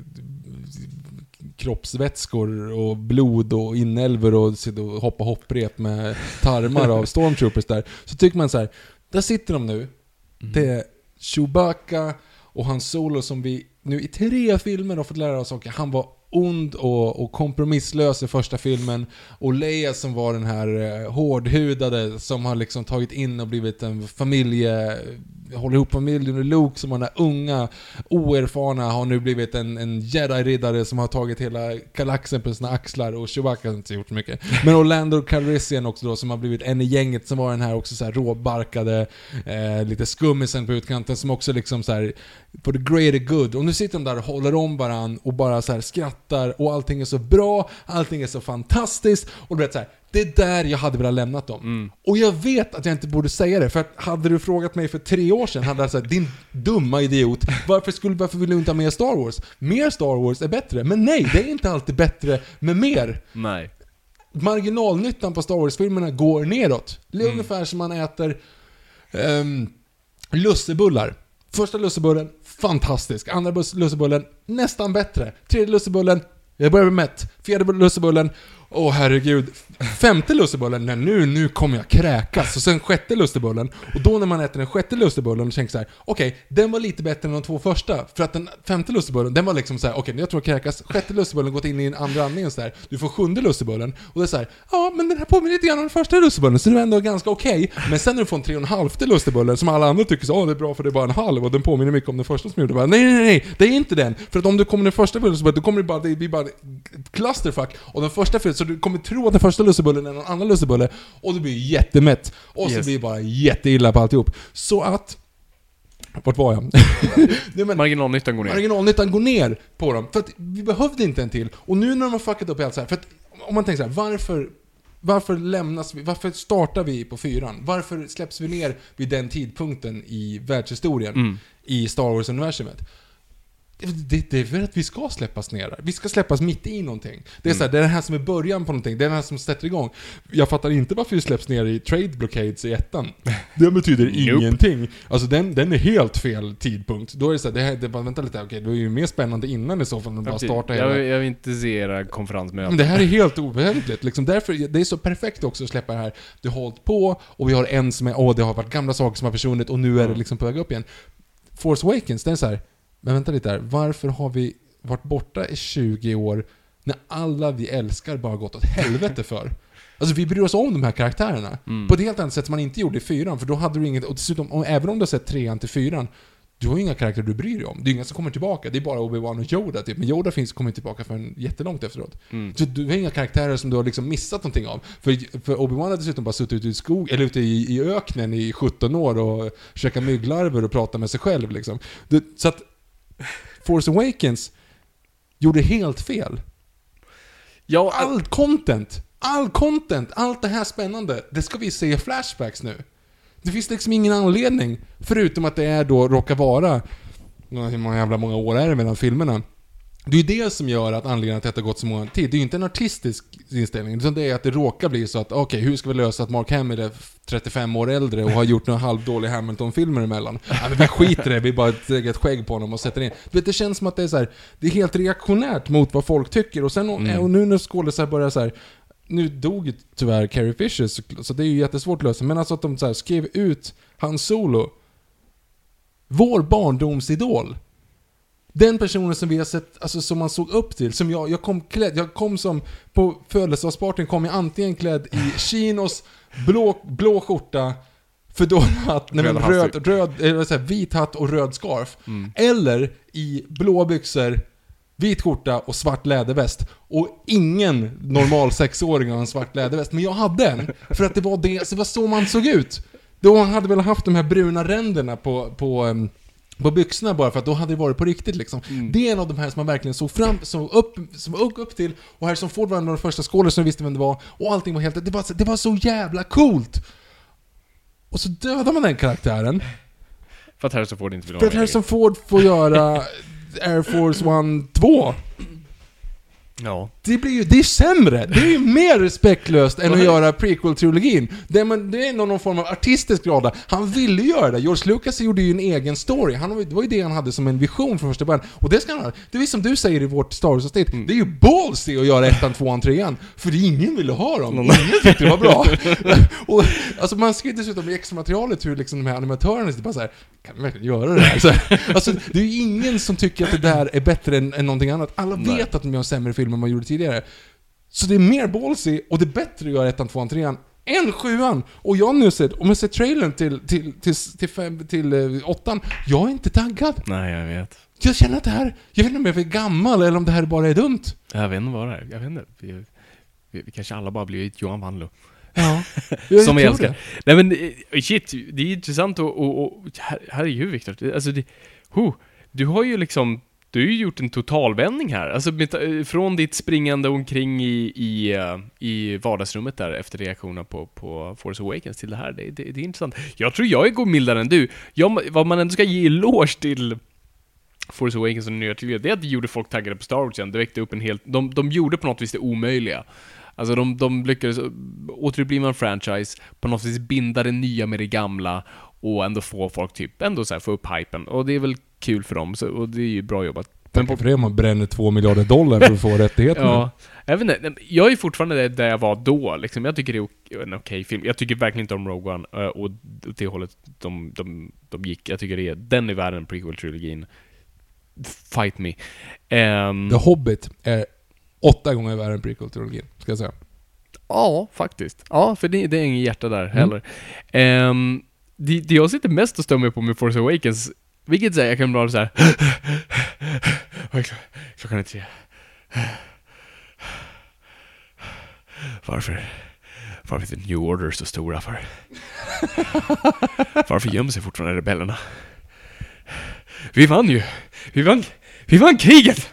kroppsvätskor och blod och inälvor och och hoppar hopprep med tarmar av stormtroopers där. Så tycker man så här, där sitter de nu. Det är Chewbacca och hans Solo som vi nu i tre filmer har fått lära oss att han var ond och, och kompromisslös i första filmen. Och Leia som var den här eh, hårdhudade som har liksom tagit in och blivit en familje... Håller ihop familjen och Luke som var den där unga, oerfarna, har nu blivit en, en jedi-riddare som har tagit hela galaxen på sina axlar och Chewbacca har inte gjort så mycket. Men Orlando Calrissian också då som har blivit en i gänget som var den här också så här råbarkade, eh, lite skummisen på utkanten som också liksom så här for the greater good. Och nu sitter de där och håller om varann och bara så här skrattar och allting är så bra, allting är så fantastiskt och du vet så här, det är där jag hade velat lämnat dem. Och jag vet att jag inte borde säga det, för att hade du frågat mig för tre år sedan hade jag sagt din dumma idiot, varför, skulle, varför vill du inte ha mer Star Wars? Mer Star Wars är bättre, men nej, det är inte alltid bättre med mer Nej. marginalnyttan på Star Wars-filmerna går neråt. Det är ungefär som man äter um, lussebullar. Första lussebullen, fantastisk. Andra lussebullen, nästan bättre. Tredje lussebullen, jag börjar bli mätt. Fjärde lussebullen, åh herregud. Femte lussebullen, nej nu, nu kommer jag kräkas. Och sen sjätte lussebullen. Och då när man äter den sjätte lussebullen och tänker så här: okej, den var lite bättre än de två första. För att den femte lussebullen, den var liksom så här: okej, jag tror jag kräkas. Sjätte lussebullen gått in i en andra andningen så här. Du får sjunde lussebullen. Och det är så här: ja men den här påminner lite grann om den första lussebullen, så det är ändå ganska okej. Men sen när du får en tre och en halvte lussebullen, som alla andra tycker så, åh det är bra för det är bara en halv och den påminner mycket om den första som gjorde. Bara, nej, nej, nej, det är inte den. För att om du kommer den första lussebullen, då kommer det bara, det blir bara clusterfuck. Och den första så du kommer tro att den första lussebullen är någon annan lussebulle, och du blir jättemätt. Och så Yes. blir det bara jätteilla på alltihop. Så att... Vart var jag? [laughs] nej, men, Marginalnyttan går ner. Marginalnyttan går ner på dem. För att vi behövde inte en till. Och nu när de har fuckat upp allt så här, för att om man tänker så här, varför varför lämnas vi, varför startar vi på fyran? Varför släpps vi ner vid den tidpunkten i världshistorien? I Star Wars-universumet? Det, det är för att vi ska släppas ner där. Vi ska släppas mitt i någonting. Det är så här, det är det här som är början på någonting. Det är det här som sätter igång. Jag fattar inte varför vi släpps ner i trade blockades i ettan. [laughs] Det betyder ingenting. Alltså den, den är helt fel tidpunkt. Då är det så här, det här, det bara, vänta lite, okej, det är ju mer spännande innan i så fall än bara starta hela... jag, jag vill inte se era Men konferensmöten. det här är helt obehövligt. Liksom därför, det är så perfekt också att släppa det här. Du har hållit på och vi har en som är, åh det har varit gamla saker som har försvunnit och nu är det liksom på väg upp igen. Force Awakens, den är så här. Men vänta lite här, varför har vi varit borta i 20 år när alla vi älskar bara gått åt helvete för? Alltså vi bryr oss om de här karaktärerna. På ett helt annat sätt som man inte gjorde i fyran, för då hade du inget, och dessutom, om, även om du har sett trean till fyran, du har ju inga karaktärer du bryr dig om. Det är inga som kommer tillbaka. Det är bara Obi-Wan och Yoda typ. Men Yoda finns, kommer inte tillbaka förrän jättelångt efteråt. Så du har inga karaktärer som du har liksom missat någonting av. För, för Obi-Wan har dessutom bara suttit ute i skog, eller ute i, i öknen i 17 år och käkat mygglarver och pratat med sig själv liksom. Det, så att Force Awakens gjorde helt fel. Ja, Allt content, all content, allt det här spännande, det ska vi se i flashbacks nu. Det finns liksom ingen anledning, förutom att det är då, råkar vara, hur många jävla många år är det mellan filmerna? Det är det som gör att anledningen till att det har gått så många tid, det är ju inte en artistisk inställning, utan det är att det råkar bli så att, okej, hur ska vi lösa att Mark Hamill är 35 år äldre och har gjort några halvdåliga Hamilton-filmer emellan? Ja, men vi skiter i det, vi bara lägger ett skägg på honom och sätter in. Du vet, det känns som att det är så här, det är helt reaktionärt mot vad folk tycker, och sen, och nu när skådisar börjar så här nu dog ju tyvärr Carrie Fisher, så, så det är ju jättesvårt att lösa, men alltså att de så här, skrev ut Hans Solo, vår barndomsidol. Den personen som vi har sett, alltså som man såg upp till, som jag, jag kom klädd, jag kom som, på födelsedagspartyn kom jag antingen klädd i chinos, blå, blå skjorta, fedora-hatt, nej men Röd röd, eller säger, jag, vit hatt och röd scarf. Eller i blå byxor, vit skjorta och svart läderväst. Och ingen normal sexåring har en svart läderväst, men jag hade en. För att det var det, det var så man såg ut. Då hade väl haft de här bruna ränderna på, på, em, på byxorna bara för att då hade det varit på riktigt liksom. Det är en av de här som man verkligen såg fram, såg upp, som upp, upp till. Och Harrison Ford var en av de första skådespelarna som visste vem det var. Och allting var helt, det var, det var så jävla coolt! Och så dödar man den karaktären. För att Harrison Ford inte vill För vara att Harrison Ford får göra [laughs] Air Force One 2. Ja. Det blir ju, det är sämre! Det är ju mer respektlöst än att göra prequel-trilogin. Det, är- men det är ändå någon form av artistisk glada. Han ville göra det. George Lucas gjorde ju en egen story. Han, det var ju det han hade som en vision från första början. Och det ska han ha. Det är som du säger i vårt Star Wars-avsnitt. Det är ju ballsy att göra ettan, tvåan, trean. För ingen ville ha dem. Ingen tyckte det var bra. [laughs] och, alltså man skrev dessutom i extra materialet hur liksom de här animatörerna sitter bara såhär, kan vi verkligen göra det här? [laughs] Så, alltså, det är ju ingen som tycker att det där är bättre än, än någonting annat. Alla vet att de gör sämre filmer än man gjorde tidigare. Så det är mer ballsy och det är bättre att göra ettan, tvåan, trean än sjuan! Och jag nu sett, om jag ser trailern till, till, till, till, fem, till eh, åttan, jag är inte taggad. Nej, jag vet. Jag känner att det här, jag vet inte om jag är för gammal eller om det här bara är dumt. Jag vet inte vad det är. Jag vet inte. Vi, vi, vi kanske alla bara blivit Johan Wanlo. Ja. [laughs] Som vi tror älskar. det. Nej men eh, shit, det är intressant och, och, och herregud Viktor. Alltså det, ho, du har ju liksom, du har ju gjort en totalvändning här. Alltså eh, från ditt springande omkring i, i, eh, i vardagsrummet där efter reaktionerna på, på Force Awakens till det här. Det, det, det är intressant. Jag tror jag går mildare än du. Jag, vad man ändå ska ge eloge till Force Awakens och den nya trilogin, det är att det gjorde folk taggade på Star Wars igen. Det väckte upp en helt... De, de gjorde på något vis det omöjliga. Alltså de, de lyckades eh, återuppliva en franchise, på något vis binda det nya med det gamla och ändå få folk typ, ändå så här, få upp hypen. Och det är väl kul för dem, så, och det är ju bra jobbat. Men Tack för det om man bränner två miljarder dollar för att få rättigheterna. [laughs] Ja, jag vet inte, jag är fortfarande där- jag var då liksom. Jag tycker det är en okej film. Jag tycker verkligen inte om Rogue One eh, och det hållet de, de, de gick. Jag tycker det är, den är värre än prequel-trilogin. Fight me. Ehm, The Hobbit är åtta gånger värre än prequel-trilogin, ska jag säga. Ja, faktiskt. Ja, för det, det är ingen hjärta där Mm. heller. Ehm, det, det jag sitter mest och stör mig på med Force Awakens, vilket säger jag kan vara så här. [laughs] Klockan är tre. Varför? Varför är New Order så stora för? [laughs] Varför gömmer sig fortfarande rebellerna? Vi vann ju! Vi vann, vi vann kriget!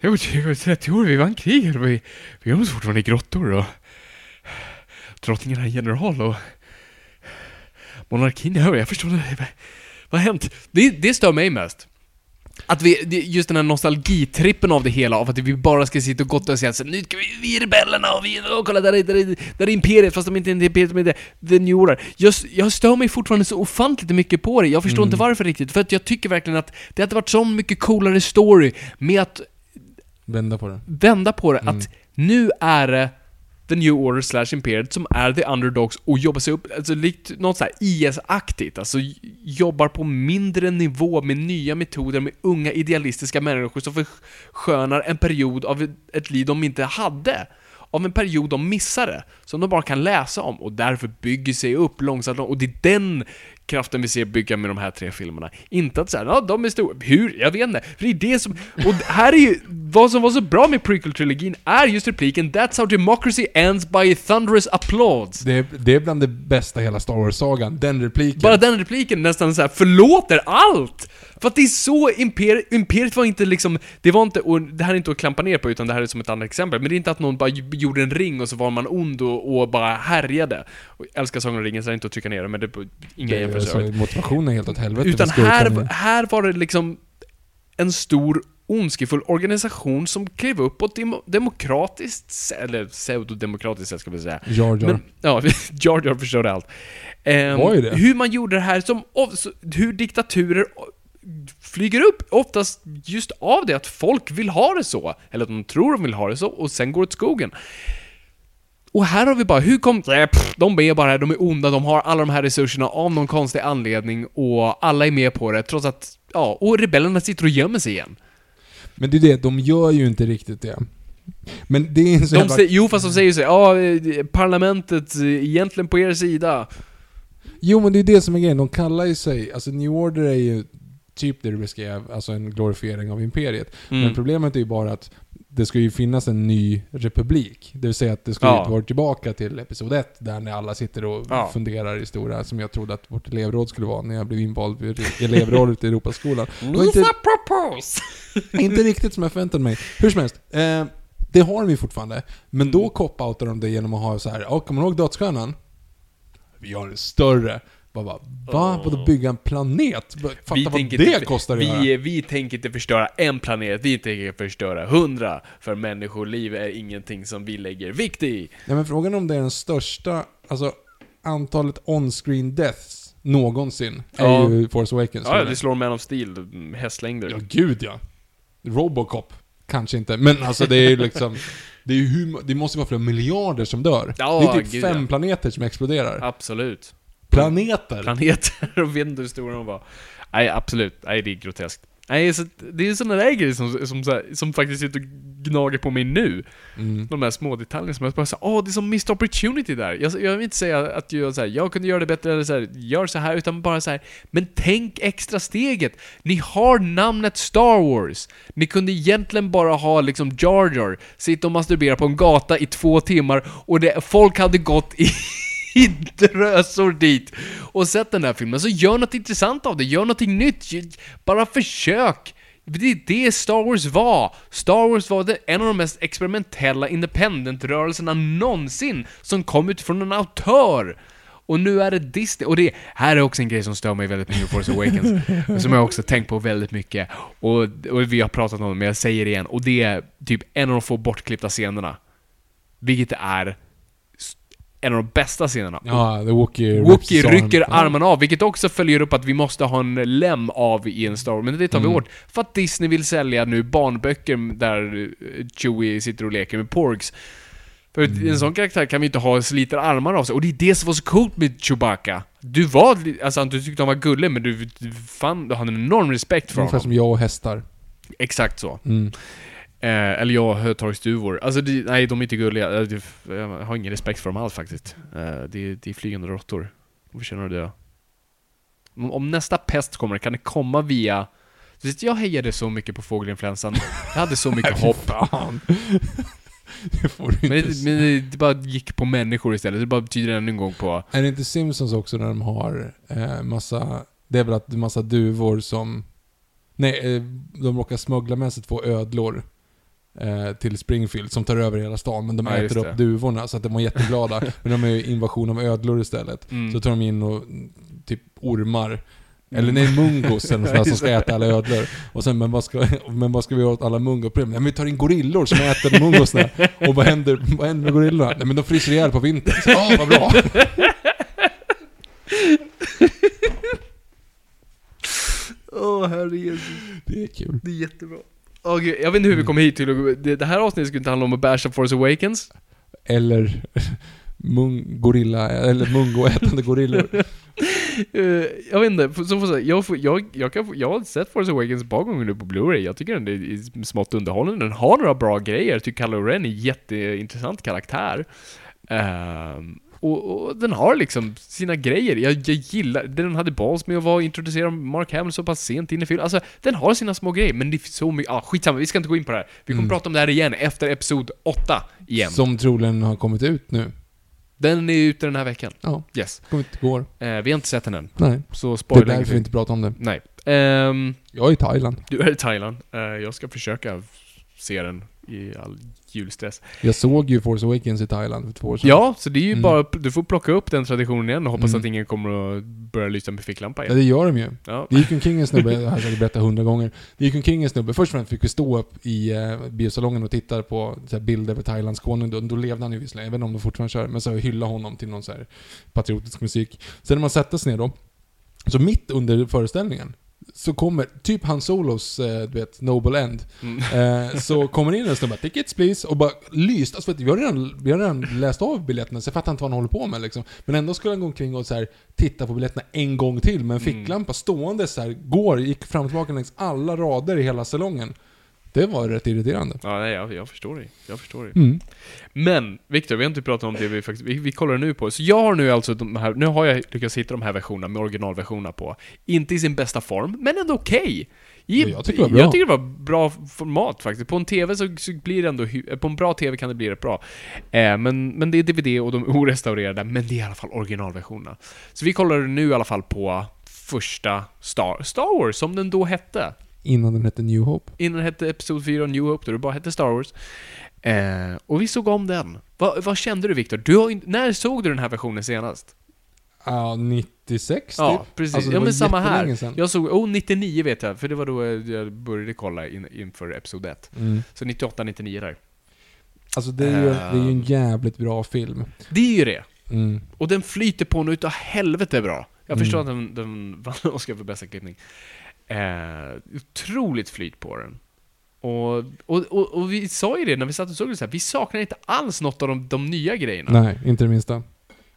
Det har gått- det har gått 30 år, vi vann kriget och vi, vi gömmer oss fortfarande i grottor och drottningen är en general och monarkin, ja, jag förstår inte, vad, har hänt? Det, det stör mig mest. Att vi, just den här nostalgitrippen av det hela, av att vi bara ska sitta och gotta och säga så, nu ska vi, vi är rebellerna och vi, och kolla där är, där är, där är imperiet, fast de inte är imperiet, men det är the new order. Just, jag stör mig fortfarande så ofantligt mycket på det, jag förstår inte varför riktigt, för att jag tycker verkligen att det hade varit så mycket coolare story med att Vända på det. vända på det, att nu är det The New Order slash Imperiet som är the underdogs och jobbar sig upp, alltså likt något så här IS-aktigt, alltså jobbar på mindre nivå med nya metoder med unga idealistiska människor som förskönar en period av ett liv de inte hade. Av en period de missade, som de bara kan läsa om och därför bygger sig upp långsamt och det är den kraften vi ser bygga med de här tre filmerna. Inte att säga, ja de är stora, hur? Jag vet inte. För det är det som, och här är ju, vad som var så bra med prequel-trilogin är just repliken That's how democracy ends by thunderous applause. Det är, det är bland det bästa hela Star Wars-sagan, den repliken. Bara den repliken nästan så här förlåter allt! För att det är så imper, Imperiet var inte liksom, det var inte, och det här är inte att klampa ner på utan det här är som ett annat exempel, men det är inte att någon bara gjorde en ring och så var man ond och, och bara härjade. Och jag älskar Sagan om ringen, så det är inte att trycka ner det, men det är inga jämförelser. alltså, motivationen helt åt helvete. Utan här, här var det liksom en stor ondskefull organisation som klev upp på ett demo- demokratiskt eller pseudodemokratiskt sätt ska vi säga. Jar Jar. Men, ja, [laughs] Jar Jar förstörde allt. Ehm, Var ju det. Hur man gjorde det här som, hur diktaturer flyger upp, oftast just av det att folk vill ha det så, eller att de tror de vill ha det så, och sen går det åt skogen. Och här har vi bara, hur kom... Nej, pff, De är bara här, de är onda, de har alla de här resurserna av någon konstig anledning och alla är med på det trots att, ja, och rebellerna sitter och gömmer sig igen. Men det är det, de gör ju inte riktigt det. Men det är en så De jävla... säger, jo fast de säger så här, ja, eh, parlamentet eh, egentligen på er sida. Jo men det är det som är grejen, de kallar ju sig, alltså New Order är ju typ det du beskrev, alltså en glorifiering av Imperiet. Mm. Men problemet är ju bara att det ska ju finnas en ny republik. Det vill säga att det ska ju Ja. vara tillbaka till Episod 1, där när alla sitter och Ja. funderar i stora, som jag trodde att vårt elevråd skulle vara när jag blev invald i elevrådet i Europaskolan. [laughs] Var inte, propose! [laughs] inte riktigt som jag förväntade mig. Hur som helst, eh, det har de ju fortfarande. Men Mm. då cop-outar de det genom att ha så här, ja, kommer du ihåg Dödsstjärnan? Vi har en större. Bara, bara, va? Vadå bygga en planet? Fatta vad det inte, kostar att vi, göra. vi tänker inte förstöra en planet, vi tänker förstöra hundra. För människoliv är ingenting som vi lägger vikt i. Nej men frågan är om det är den största, alltså antalet on-screen deaths någonsin är Ja. ju Force Awakens. Ja, det slår Man of Steel, mm, hästlängder. Ja, gud ja. Robocop. Kanske inte, men alltså det är ju liksom... [laughs] Det, är hur, det måste vara flera miljarder som dör. Ja, det är typ gud, fem ja. planeter som exploderar. Absolut. Planeter! Planeter och vet inte hur stora de var. Nej, absolut. Nej, det är groteskt. Nej, så det är sådana där grejer som, som, här, som faktiskt sitter och gnager på mig nu. Mm. De här små detaljerna som jag bara säger, åh, det är som missed opportunity där. Jag, jag vill inte säga att jag, så här, jag kunde göra det bättre eller så här, gör så här, utan bara så här, men tänk extra steget. Ni har namnet Star Wars. Ni kunde egentligen bara ha liksom Jar Jar, sitta och masturbera på en gata i två timmar och det, folk hade gått i [laughs] i drösor dit och sett den här filmen, så gör något intressant av det, gör någonting nytt, bara försök! Det är det Star Wars var. Star Wars var det, en av de mest experimentella independent-rörelserna någonsin som kom utifrån en autör. Och nu är det Disney, och det här är också en grej som stör mig väldigt mycket i Force Awakens, [laughs] som jag också tänkt på väldigt mycket, och, och vi har pratat om det, men jag säger det igen, och det är typ en av de få bortklippta scenerna. Vilket är en av de bästa scenerna. Ja, The Wookie Wookie rycker arm. armarna av, vilket också följer upp att vi måste ha en lem av i en Star Wars, men det tar vi Mm. åt. För att Disney vill sälja nu barnböcker där eh, Chewie sitter och leker med Porgs. För Mm. en sån karaktär kan vi inte ha sliter armar av sig, och det är det som var så coolt med Chewbacca. Du var, alltså du tyckte han var gullig, men du, du, fan, du hade en enorm respekt för Ungefär honom. som jag och hästar. Exakt så. Mm. Eh, eller jag, hötorgsduvor. Alltså det, nej, de är inte gulliga. Eh, Jag har ingen respekt för dem alls faktiskt. Eh, det, det är flygande råttor. De förtjänar att dö. Om, nästa pest kommer, kan det komma via... Jag hejade så mycket på fågelinfluensan. Jag hade så mycket [laughs] hopp. [laughs] Det får du Men, inte det, men det, det bara gick på människor istället. Det bara betyder ännu en gång på... Är det inte Simpsons också när de har eh, massa... Det är väl att massa duvor som... Nej, eh, de råkar smuggla med sig två ödlor till Springfield som tar över hela stan. Men de Ja, äter upp duvorna så att de var jätteglada. [laughs] men de är ju invasion av ödlor istället. Mm. Så tar de in och mm, typ ormar. Eller nej, mungos eller där [laughs] som ska äta alla ödlor. Och sen, men vad ska, [laughs] men vad ska vi göra åt alla mungoproblem? Nej men vi tar in gorillor som äter mungosna. Och vad händer, vad händer med gorillorna? Nej men de fryser ihjäl på vintern. Ja, vad bra! Åh, herre Jesus. Det är kul. Det är jättebra. Åh gud, jag vet inte hur vi kom hit till det, det här avsnittet skulle inte handla om att basha Force Awakens. Eller mung, gorilla, eller mungoätande gorillor. [laughs] Eh, jag vet inte, så får jag, får, jag, jag, kan, jag har sett Force Awakens ett par gånger nu på Blu-ray. Jag tycker den är smått underhållande. Den har några bra grejer. Jag tycker Kylo Ren är en jätteintressant karaktär. Ehm, och, och den har liksom sina grejer. Jag, jag gillar, den hade balls med att vara introducerad Mark Hamill så pass sent in i filmen. Alltså, den har sina små grejer, men det är så mycket, ah, skitsamma, vi ska inte gå in på det här. Vi kommer prata om det här igen efter Episod 8 igen. Som troligen har kommit ut nu. Den är ute den här veckan. Ja, Yes. kommit igår. Eh, vi har inte sett den än. Nej. Så Det är spoiler därför vi inte pratar om det. Nej. Ehm, Jag är i Thailand. du är i Thailand. Eh, jag ska försöka se den i all julstress. Jag såg ju Force Awakens i Thailand för två år sedan. Ja, så det är ju Mm. bara, du får plocka upp den traditionen igen och hoppas Mm. att ingen kommer att börja lysa med ficklampa Ja, igen. det gör de ju. Ja. Det gick omkring en snubbe, det har jag berättat hundra gånger. Det gick omkring en snubbe, först och främst fick vi stå upp i eh, biosalongen och titta på här, bilder på Thailands konung. Då, då levde han ju visserligen, jag vet inte om de fortfarande kör, men så hylla honom till någon så här patriotisk musik. Sen när man sätter sig ner då, så mitt under föreställningen, så kommer, typ Han Solos, eh, du vet, Noble End, Mm. eh, så kommer in en snubbe, 'Tickets please' och bara lyst. Alltså, vi, har redan, vi har redan läst av biljetterna, så jag fattar inte vad han håller på med liksom. Men ändå skulle han gå omkring och så här, titta på biljetterna en gång till med en ficklampa stående så här, går, gick fram och tillbaka längs alla rader i hela salongen. Det var rätt irriterande. Ja, nej, jag, jag förstår dig. Jag förstår dig. Mm. Men, Viktor, vi har inte pratat om det vi faktiskt... Vi, vi kollar nu på. Så jag har nu alltså de här... Nu har jag lyckats hitta de här versionerna med originalversionerna på. Inte i sin bästa form, men ändå okej. I- Ja, jag tycker det var bra. Jag tycker det var bra format faktiskt. På en TV så, så blir det ändå... hy- På en bra TV kan det bli rätt bra. Eh, men, men det är DVD och de är [laughs] orestaurerade, men det är i alla fall originalversionerna. Så vi kollar nu i alla fall på första Star, Star Wars, som den då hette. Innan den hette New Hope. Innan det hette Episod 4 New Hope, då det bara hette Star Wars. Eh, och vi såg om den. Va, vad kände du Viktor? Du har när såg du den här versionen senast? Ja, 96 Ja, typ. precis. Alltså, ja, men samma här. sedan. Jag såg, oh 99 vet jag, för det var då eh, jag började kolla in, inför Episod 1. Mm. Så 98, 99 där. Alltså det är, ju, det är ju en Ehm. jävligt bra film. Det är ju det. Mm. Och den flyter på nu utav helvete bra. Jag Mm. förstår att den, den [laughs] vann Oscar för bästa klippning. Eh, otroligt flyt på den. Och, och, och, och vi sa ju det när vi satt och såg det så här, vi saknar inte alls något av de, de nya grejerna. Nej, inte det minsta.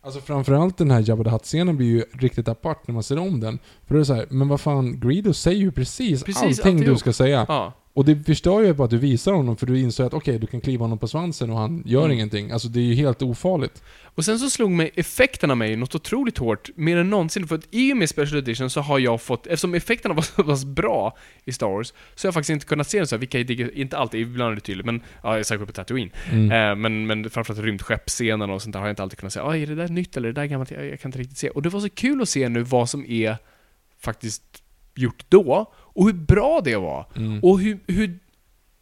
Alltså framförallt den här Jabba the Hutt-scenen blir ju riktigt apart när man ser om den. För då är det så här, men vad fan, Greedo säger ju precis, Precis, allting du alltihop. ska säga. Ja. Och det förstör ju bara att du visar honom, för du inser att okej, du kan kliva honom på svansen och han gör Mm. ingenting. Alltså det är ju helt ofarligt. Och sen så slog mig effekterna mig något otroligt hårt, mer än någonsin. För att i och med Special Edition så har jag fått, eftersom effekterna var [laughs] så pass bra i Star Wars, så har jag faktiskt inte kunnat se den så här, vilka är inte alltid, ibland är det tydligt, men ja, säker på Tatooine. Mm. Eh, men, men framförallt rymdskeppsscenen och sånt där har jag inte alltid kunnat säga, är det där nytt eller är det där gammalt? Jag, jag kan inte riktigt se. Och det var så kul att se nu vad som är faktiskt gjort då, och hur bra det var. Mm. Och hur, hur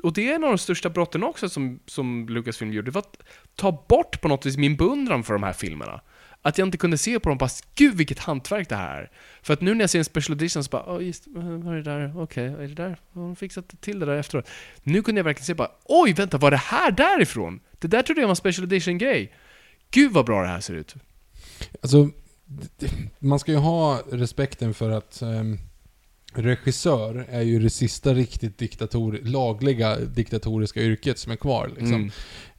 och det är en av de största brotten också som, som Lucasfilm gjorde, det var att ta bort på något vis min beundran för de här filmerna. Att jag inte kunde se på dem bara, gud vilket hantverk det här är. För att nu när jag ser en special edition så bara, åh just, vad är det där? Okej, är det där? Har de fixat till det där efteråt? Nu kunde jag verkligen se bara, oj vänta, var det här därifrån? Det där trodde jag var en special edition-grej. Gud vad bra det här ser ut. Alltså, man ska ju ha respekten för att ehm, regissör är ju det sista riktigt diktator, lagliga diktatoriska yrket som är kvar. Liksom. Mm.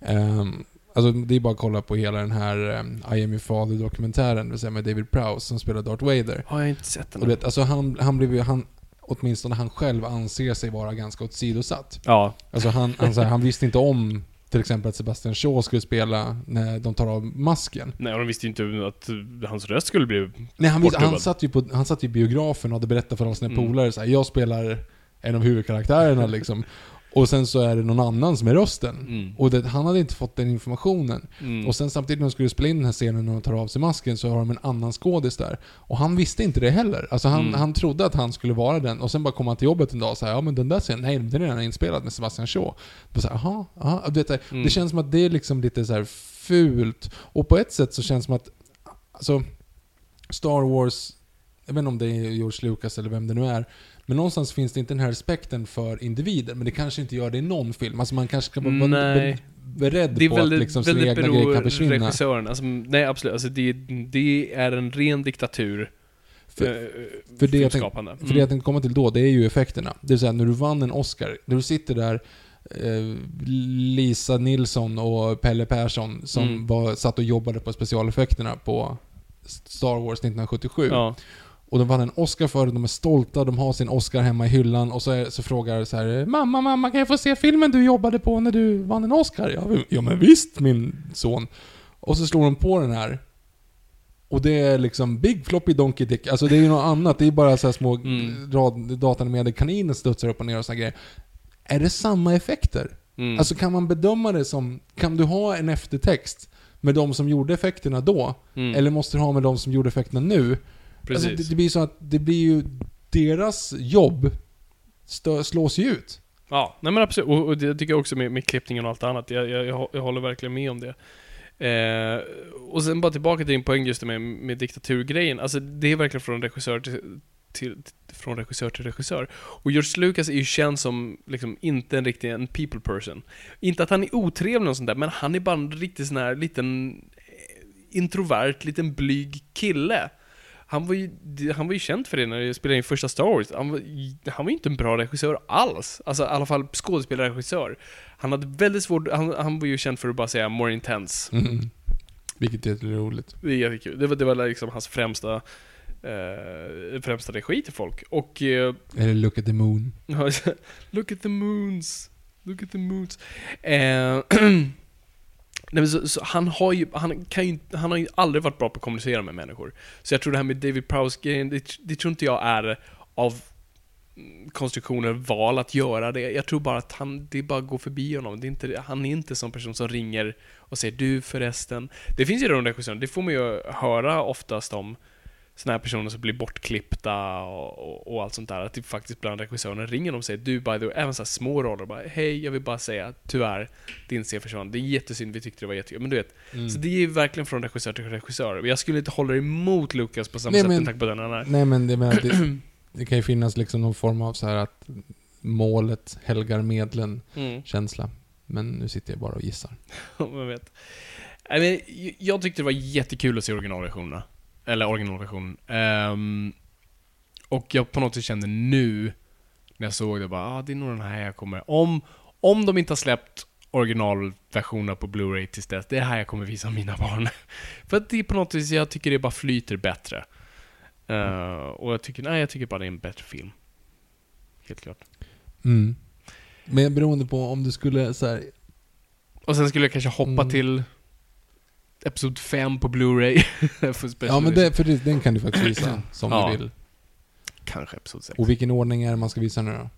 Ehm, alltså det är bara att kolla på hela den här um, I am your father-dokumentären, med David Prowse som spelar Darth Vader. Har jag inte sett den? Och vet, alltså han, han blev ju, han, åtminstone han själv anser sig vara ganska åsidosatt. Ja. Alltså han, han, här, han visste inte om till exempel att Sebastian Shaw skulle spela när de tar av masken. Nej, och de visste ju inte att hans röst skulle bli Nej, han, visste, han, satt ju på, han satt ju i biografen och hade berättat för alla sina Mm. polare så här, jag spelar en av huvudkaraktärerna liksom. Och sen så är det någon annan som är rösten. Mm. Och det, han hade inte fått den informationen. Mm. Och sen samtidigt när de skulle spela in den här scenen när de tar av sig masken så har de en annan skådis där. Och han visste inte det heller. Alltså han, Mm. han trodde att han skulle vara den. Och sen bara kom han till jobbet en dag och sa ja men den där scenen, nej den är redan inspelad med Sebastian Shaw. Då så här, jaha, jaha. Du vet, Mm. Det känns som att det är liksom lite så fult. Och på ett sätt så känns det som att, alltså, Star Wars, jag vet inte om det är George Lucas eller vem det nu är, men någonstans finns det inte den här respekten för individer, men det kanske inte gör det i någon film. Alltså man kanske ska vara Nej. beredd Det är på väldigt, att liksom sina egna grejer kan försvinna. regissören. Alltså, nej, absolut. Alltså, det, det är en ren diktatur. För- eh, För det, jag tänkte, filmskapande. för det jag tänkte komma till då, det är ju effekterna. Det vill säga när du vann en Oscar, när du sitter där eh, Lisa Nilsson och Pelle Persson som Mm. var, satt och jobbade på specialeffekterna på Star Wars 1977. Ja. Och de vann en Oscar för det, de är stolta, de har sin Oscar hemma i hyllan och så, är, så frågar så här Mamma, mamma, kan jag få se filmen du jobbade på när du vann en Oscar? Ja, ja men visst min son. Och så slår de på den här. Och det är liksom Big Floppy Donkey Dick. Alltså det är ju något annat. Det är bara så små Mm. rad, datanimerade kaniner studsar upp och ner och såna grejer. Är det samma effekter? Mm. Alltså kan man bedöma det som, kan du ha en eftertext med de som gjorde effekterna då? Mm. Eller måste du ha med de som gjorde effekterna nu? Precis. Alltså, det, det blir så att det blir ju deras jobb stö, slås ju ut. Ja, nej men absolut. Och, och det tycker jag också med, med klippningen och allt annat. Jag, jag, jag, håller verkligen med om det. Eh, och sen bara tillbaka till din poäng just med, med diktaturgrejen. Alltså det är verkligen från regissör till, till, från regissör till regissör. Och George Lucas är ju känd som liksom inte en riktig en people person. Inte att han är otrevlig och sånt där, men han är bara en riktig sån här liten eh, introvert, liten blyg kille. Han var, ju, han var ju känd för det när jag spelade in första Star Wars. Han var, han var ju inte en bra regissör alls. Alltså i alla fall skådespelare regissör. Han hade väldigt svårt, han, han var ju känd för att bara säga 'more intense' Mm. Vilket är roligt. Det är jättekul. Det var, det var liksom hans främsta, eh, främsta regi till folk. Och... Eh, Eller Look at the Moon. [laughs] look at the moons. Look at the moons. Eh, [clears throat] Nej, men så, så han har ju, han kan ju, han har ju aldrig varit bra på att kommunicera med människor. Så jag tror det här med David Prowse-grejen, det, det tror inte jag är av mm, konstruktioner val att göra det. Jag tror bara att han, det bara går förbi honom. Det är inte, han är inte sån person som ringer och säger du förresten. Det finns ju de regissörerna, det får man ju höra oftast om såna här personer som blir bortklippta och, och, och allt sånt där. Att det faktiskt bland regissörerna ringer dem och säger du by the way, även så här små roller bara hej, jag vill bara säga tyvärr, din scen försvann. Det är jättesynd, vi tyckte det var jättekul. Men du vet, Mm. så det är ju verkligen från regissör till regissör. Jag skulle inte hålla emot Lucas på samma Nej, sätt men- med tanke på den han är. Nej men det, menar, det, [clears throat] det kan ju finnas liksom någon form av så här att målet helgar medlen Mm. känsla. Men nu sitter jag bara och gissar. [laughs] Man vet. Men j- jag tyckte det var jättekul att se originalversionerna. Eller originalversionen. Ehm, och jag på något sätt kände nu, när jag såg det, bara ah, det är nog den här jag kommer... Om, om de inte har släppt originalversionerna på Blu-ray tills dess, det är här jag kommer visa mina barn. [laughs] För att det är på något vis, jag tycker det bara flyter bättre. Eh, och jag tycker, nej jag tycker bara det är en bättre film. Helt klart. Mm. Men beroende på om du skulle så här, Och sen skulle jag kanske hoppa Mm. till Episod 5 på Blu-ray. [laughs] Ja men det, för det, den kan du faktiskt visa som Ja. du vill. Kanske Episod 6. Och vilken ordning är det man ska visa nu då?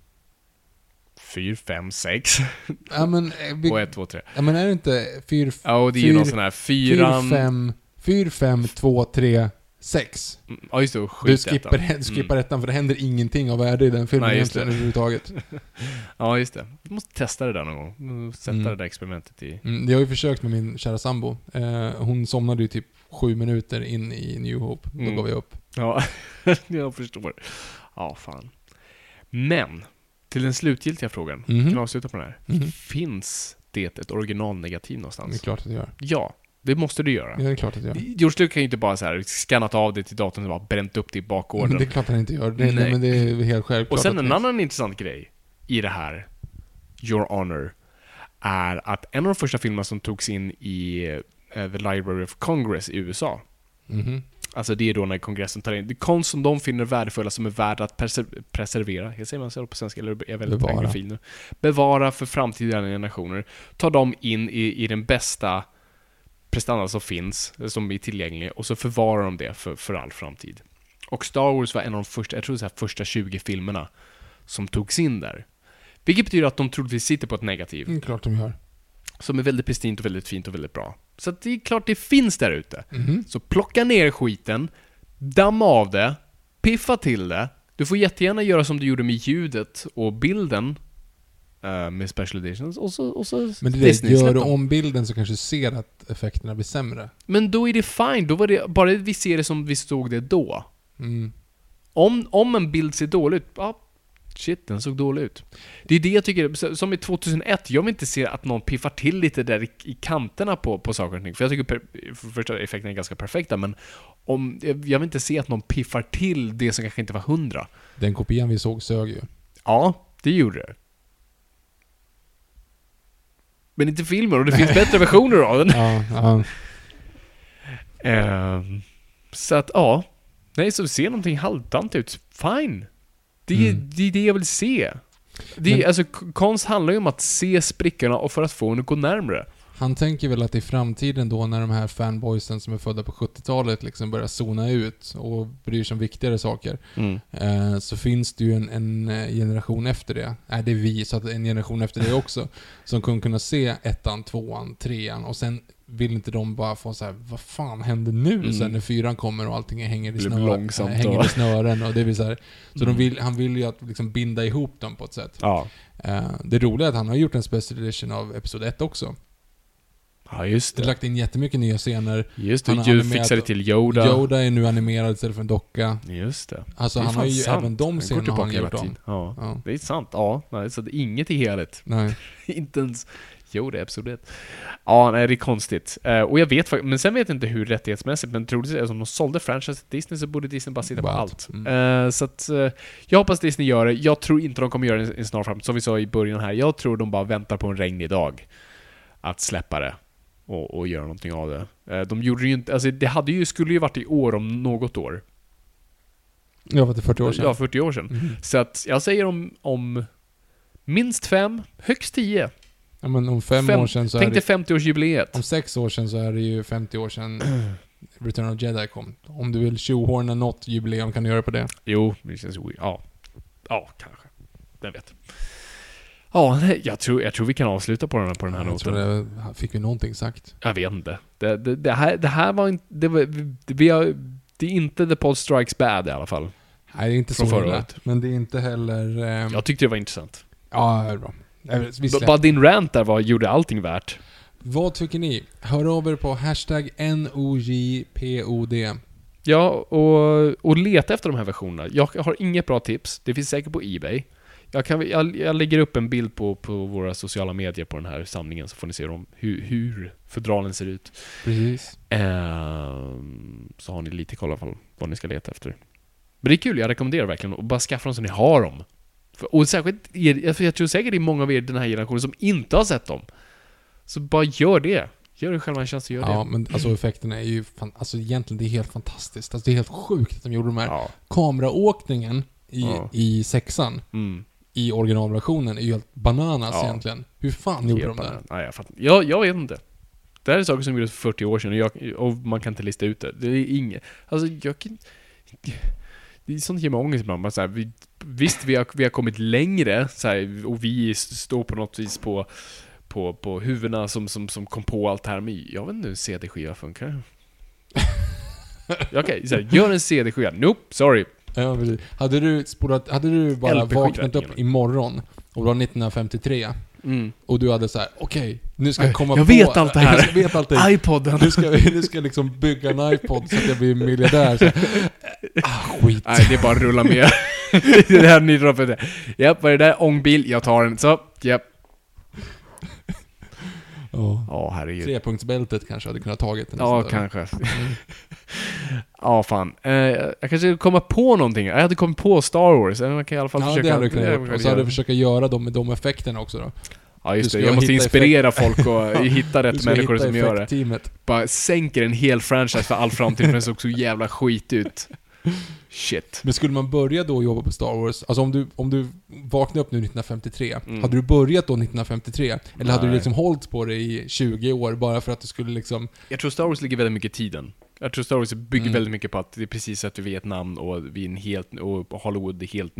4, 5, 6. Ja men, eh, vi, Och 1, 2, 3. ja, men är det inte 4, Ja, och det är ju någon sån här 4... 5, 4, 5, 2, 3, 6? Ja, just det. och [laughs] Du skippar, ettan. du skippar ettan för det händer ingenting av värde i den filmen Nej, egentligen det. överhuvudtaget. [laughs] Ja, just det. Vi måste testa det där någon gång. Mm, Sätta Mm. det där experimentet i... Mm, jag har ju försökt med min kära sambo. Eh, hon somnade ju typ sju minuter in i New Hope. Då Mm. gav jag upp. Ja, [laughs] jag förstår. Ja, fan. Men, till den slutgiltiga frågan. Mhm. Kan vi avsluta på den här? Mhm. Finns det ett originalnegativ Det är någonstans? klart att jag gör. Ja, det måste du göra. Ja, det är klart att jag gör. George Lucas kan ju inte bara så här skannat av det till datorn och bara bränt upp det i bakgården. Men det är klart han inte gör. Det, Nej. men det är helt självklart Och sen en det- annan intressant grej i det här, Your Honor, är att en av de första filmerna som togs in i eh, The Library of Congress i USA, Mhm. alltså det är då när kongressen tar in, det är konst som de finner värdefulla som är värda att preser- preservera, jag säger man så på svenska, eller är jag väldigt Bevara. anglofil nu? Bevara för framtida generationer, tar de in i, i den bästa prestanda som finns, som är tillgänglig, och så förvarar de det för, för all framtid. Och Star Wars var en av de första, jag tror så här, första 20 filmerna som togs in där. Vilket betyder att de troligtvis sitter på ett negativ, Mm, klart de gör. som är väldigt pristint och väldigt fint och väldigt bra. Så att det är klart det finns där ute. Mhm. Så plocka ner skiten, damma av det, piffa till det. Du får jättegärna göra som du gjorde med ljudet och bilden eh, med special editions och så, och så Men det Disney, gör du om bilden så kanske du ser att effekterna blir sämre. Men då är det fine, då var det bara vi ser det som vi såg det då. Mm. Om, om en bild ser dålig ut, ja, shit, den såg dålig ut. Det är det jag tycker, som i 2001, jag vill inte se att någon piffar till lite där i, i kanterna på, på saker och ting. För jag tycker per, första effekterna är ganska perfekta, men om, jag vill inte se att någon piffar till det som kanske inte var hundra. Den kopian vi såg sög ju. Ja, det gjorde det. Men inte filmen, och det finns bättre versioner av den. [laughs] Ja, ja. Ehm, så att, ja. Nej, så ser någonting halvdant ut. Fine. Det, är- Mm. det det jag vill se. Det Men- alltså, konst handlar ju om att se sprickorna och för att få den att gå närmre. Han tänker väl att i framtiden då när de här fanboysen som är födda på 70-talet liksom börjar zona ut och bryr sig om viktigare saker. Mm. Eh, så finns det ju en, en eh, generation efter det. Nej, det är vi, så att en generation efter det också. [laughs] som kommer kunna se ettan, tvåan, trean och sen vill inte de bara få så här, vad fan händer nu Mm. sen när fyran kommer och allting hänger i, Blir snö, långsamt äh, hänger i snören och det blir så här. Så Mm. de vill, han vill ju att liksom binda ihop dem på ett sätt. Ja. Eh, det roliga är att han har gjort en special edition av Episod 1 också. Ja, just Det det. lagt in jättemycket nya scener. Just det, Han animerat- fixade till Yoda. Yoda är nu animerad istället för en docka. Just det. Alltså Det han har ju sant. även de scenerna han gjort om. Ja. Ja. Det är sant. Ja, nej, så det är inget är heligt. Nej. [laughs] inte ens... Jo, det är 1. Ja, nej, det är konstigt. Eh, och jag vet faktiskt, men sen vet jag inte hur rättighetsmässigt, men troligtvis det som de sålde franchise till Disney så borde Disney bara sitta på allt. Mm. Eh, så att, eh, jag hoppas Disney gör det. Jag tror inte de kommer göra det i en snar framtid. Som vi sa i början här, jag tror de bara väntar på en regnig dag. Att släppa det. Och, och göra någonting av det. Eh, de gjorde ju inte, alltså det hade ju, skulle ju varit i år om något år. Ja, för 40 år sedan. Ja, 40 år sedan. Mhm. Så att jag säger om, om minst fem, högst tio. Ja, men om fem, Fem- år sedan så Tänk är dig det... 50-årsjubileet. Om sex år sedan så är det ju 50 år sedan [clears throat] Return of Jedi kom. Om du vill tjohorna något jubileum kan du göra på det. Jo, det känns. Ja. Ja, kanske. Vem vet. Ja, jag tror, jag tror vi kan avsluta på den här, på den här Jag noten. det, fick vi någonting sagt. Jag vet inte. Det, det, det, här, det här var inte... Det, var, vi har, det är inte The Pod Strikes Bad i alla fall. Nej, det är inte Från så illa. Men det är inte heller... ehm, Jag tyckte det var intressant. Ja, det är bra. Bara din rant där var, gjorde allting värt. Vad tycker ni? Hör av er på hashtag NOJPOD. Ja, och, och leta efter de här versionerna. Jag har inget bra tips. Det finns säkert på Ebay. Jag, kan, jag, jag lägger upp en bild på, på våra sociala medier på den här samlingen så får ni se dem, hur, hur fodralen ser ut. Precis. Ehm, så har ni lite koll i alla fall vad ni ska leta efter. Men det är kul, jag rekommenderar verkligen att bara skaffa dem så ni har dem. För, och särskilt er, jag tror säkert det är många av er i den här generationen som inte har sett dem. Så bara gör det. Gör det själva en tjänst och gör Ja, det. men alltså effekterna är ju... Fan, alltså egentligen, det är helt fantastiskt. Alltså det är helt sjukt att de gjorde de här. Ja. Kameraåkningen i, Ja. i sexan, Mm. I originalversionen, är ju helt bananas Ja. egentligen. Hur fan gjorde de det? Nej, jag, fattar. jag, jag vet inte. Det här är saker som gjordes för 40 år sedan och, jag, och man kan inte lista ut det. Det är inget... Alltså, jag kan... Det är sånt ger mig ångest ibland. Bara så här, vi, visst, vi har, vi har kommit längre så här, och vi står på något vis på, på, på huvudena som, som, som kom på allt det här. Men jag vet inte hur CD-skiva funkar. [laughs] Okej, så här, gör en CD-skiva. Nope, sorry. Ja, precis. Hade du spolat, hade du bara vaknat upp imorgon och det var 1953 Mm. och du hade så här: okej, nu ska jag komma Jag på... vet allt det [laughs] här. Jag vet allt det här. iPoden. Nu ska, nu ska jag liksom bygga en iPod så att jag blir miljardär. Så, ah, skit. Nej, det är bara att rulla med. [laughs] det är här det. Japp, vad är det där? Ångbil, jag tar den. Så, japp. Ja. Ja, herregud. Trepunktsbältet kanske hade kunnat tagit den. Ja, kanske. [laughs] ja, fan. Eh, jag kanske kommer på någonting. Jag hade kommit på Star Wars. Eller man kan i alla fall Ja, försöka... det hade du kunnat göra. Och så hade du försöka göra dem med de effekterna också då. Ja, just det. Jag måste inspirera folk och [laughs] hitta rätt människor hitta som gör det. Bara sänker en hel franchise för all framtid för den såg så jävla skit ut. Shit. Men skulle man börja då jobba på Star Wars, alltså om du, om du vaknade upp nu 1953, Mm. hade du börjat då 1953? Eller hade du Nej. liksom hållit på det i 20 år bara för att du skulle liksom... Jag tror Star Wars ligger väldigt mycket i tiden. Jag tror Star Wars bygger Mm. väldigt mycket på att det är precis efter Vietnam och vi är en helt, och Hollywood är helt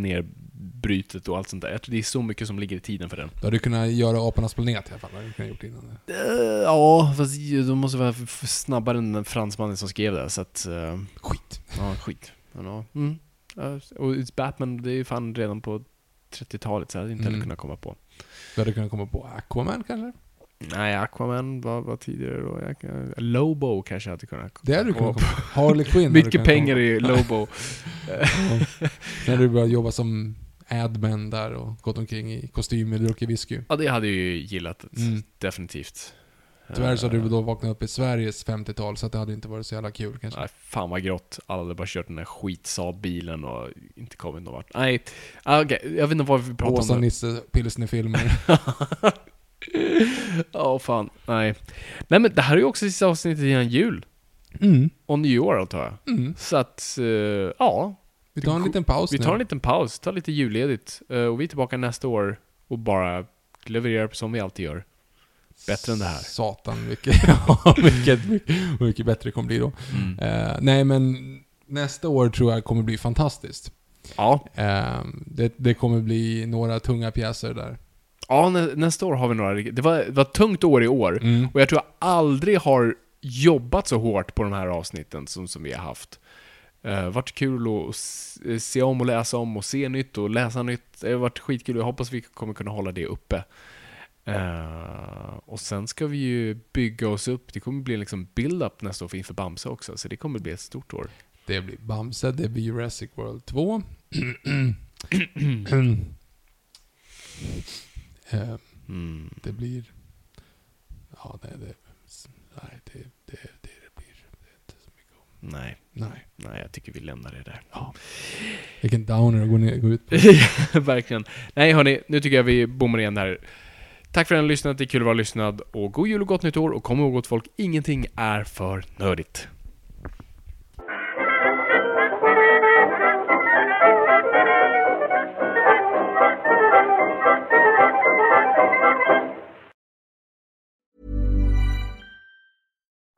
nerbrytet och allt sånt där. Jag tror det är så mycket som ligger i tiden för den. Då hade du kunnat göra Apornas planet i alla fall. Det hade du kunnat gjort innan det. Eh, ja, fast de måste vara snabbare än den fransmannen som skrev det, så att... eh, Skit. ja, skit. Men, ja, mm. Ja, och Batman, det är ju fan redan på 30-talet, så jag hade inte heller Mm. kunnat komma på. Du hade kunnat komma på Aquaman kanske? Nej, Aquaman var, var tidigare då. Kan- Lobo kanske jag hade kunnat Det hade du komma kunnat komma på. Harley Quinn Mycket pengar komma i Lobo. [laughs] på. Hade du börjat jobba som admin där och gått omkring i kostymer och druckit whisky. Ja, det hade jag ju gillat. Mm. Definitivt. Tyvärr så hade Eh, du då vaknat upp i Sveriges 50-tal så det hade inte varit så jävla kul kanske. Nej, fan vad grått. Alla hade bara kört den där skit bilen och inte kommit någon vart. Nej, ah, okej. Jag vet inte vad vi pratar om. nu. Nisse pilsnerfilmer. [laughs] Ja, fan. Nej. Nej, men det här är ju också sista avsnittet innan jul. Mm. Och nyår antar jag. Mm. Så att, eh, ja. Vi tar en liten paus Vi nu. tar en liten paus, tar lite julledigt. eh, och vi är tillbaka nästa år och bara levererar som vi alltid gör. Bättre än det här. Satan, mycket, [laughs] ja, mycket, mycket, mycket bättre det kommer bli då. Mm. Eh, nej, men nästa år tror jag kommer bli fantastiskt. Ja, Eh, det, det kommer bli några tunga pjäser där. ja nä, nästa år har vi några Det var, det var ett tungt år i år. Mm. Och jag tror jag aldrig har jobbat så hårt på de här avsnitten som, som vi har haft. Uh, varit kul att s- se om och läsa om och se nytt och läsa nytt. Det har varit skitkul och jag hoppas vi kommer kunna hålla det uppe. Eh, och sen ska vi ju bygga oss upp. Det kommer bli liksom build-up nästa år för inför Bamse också, så det kommer bli ett stort år. Det blir Bamse, det blir Jurassic World 2. [clears throat] Eh, Mm. det blir... Ja, det... det nej, det, det, det, det blir det är inte så mycket om. Nej, Nej. nej, jag tycker vi lämnar det där. Ja. Vilken downer att gå, ner, gå ut på. [laughs] Verkligen. Nej hörni, nu tycker jag vi bommar igen här. Tack för att ni har lyssnat, det är kul att vara lyssnad. Och god jul och gott nytt år. Och kom ihåg gott folk, ingenting är för nördigt.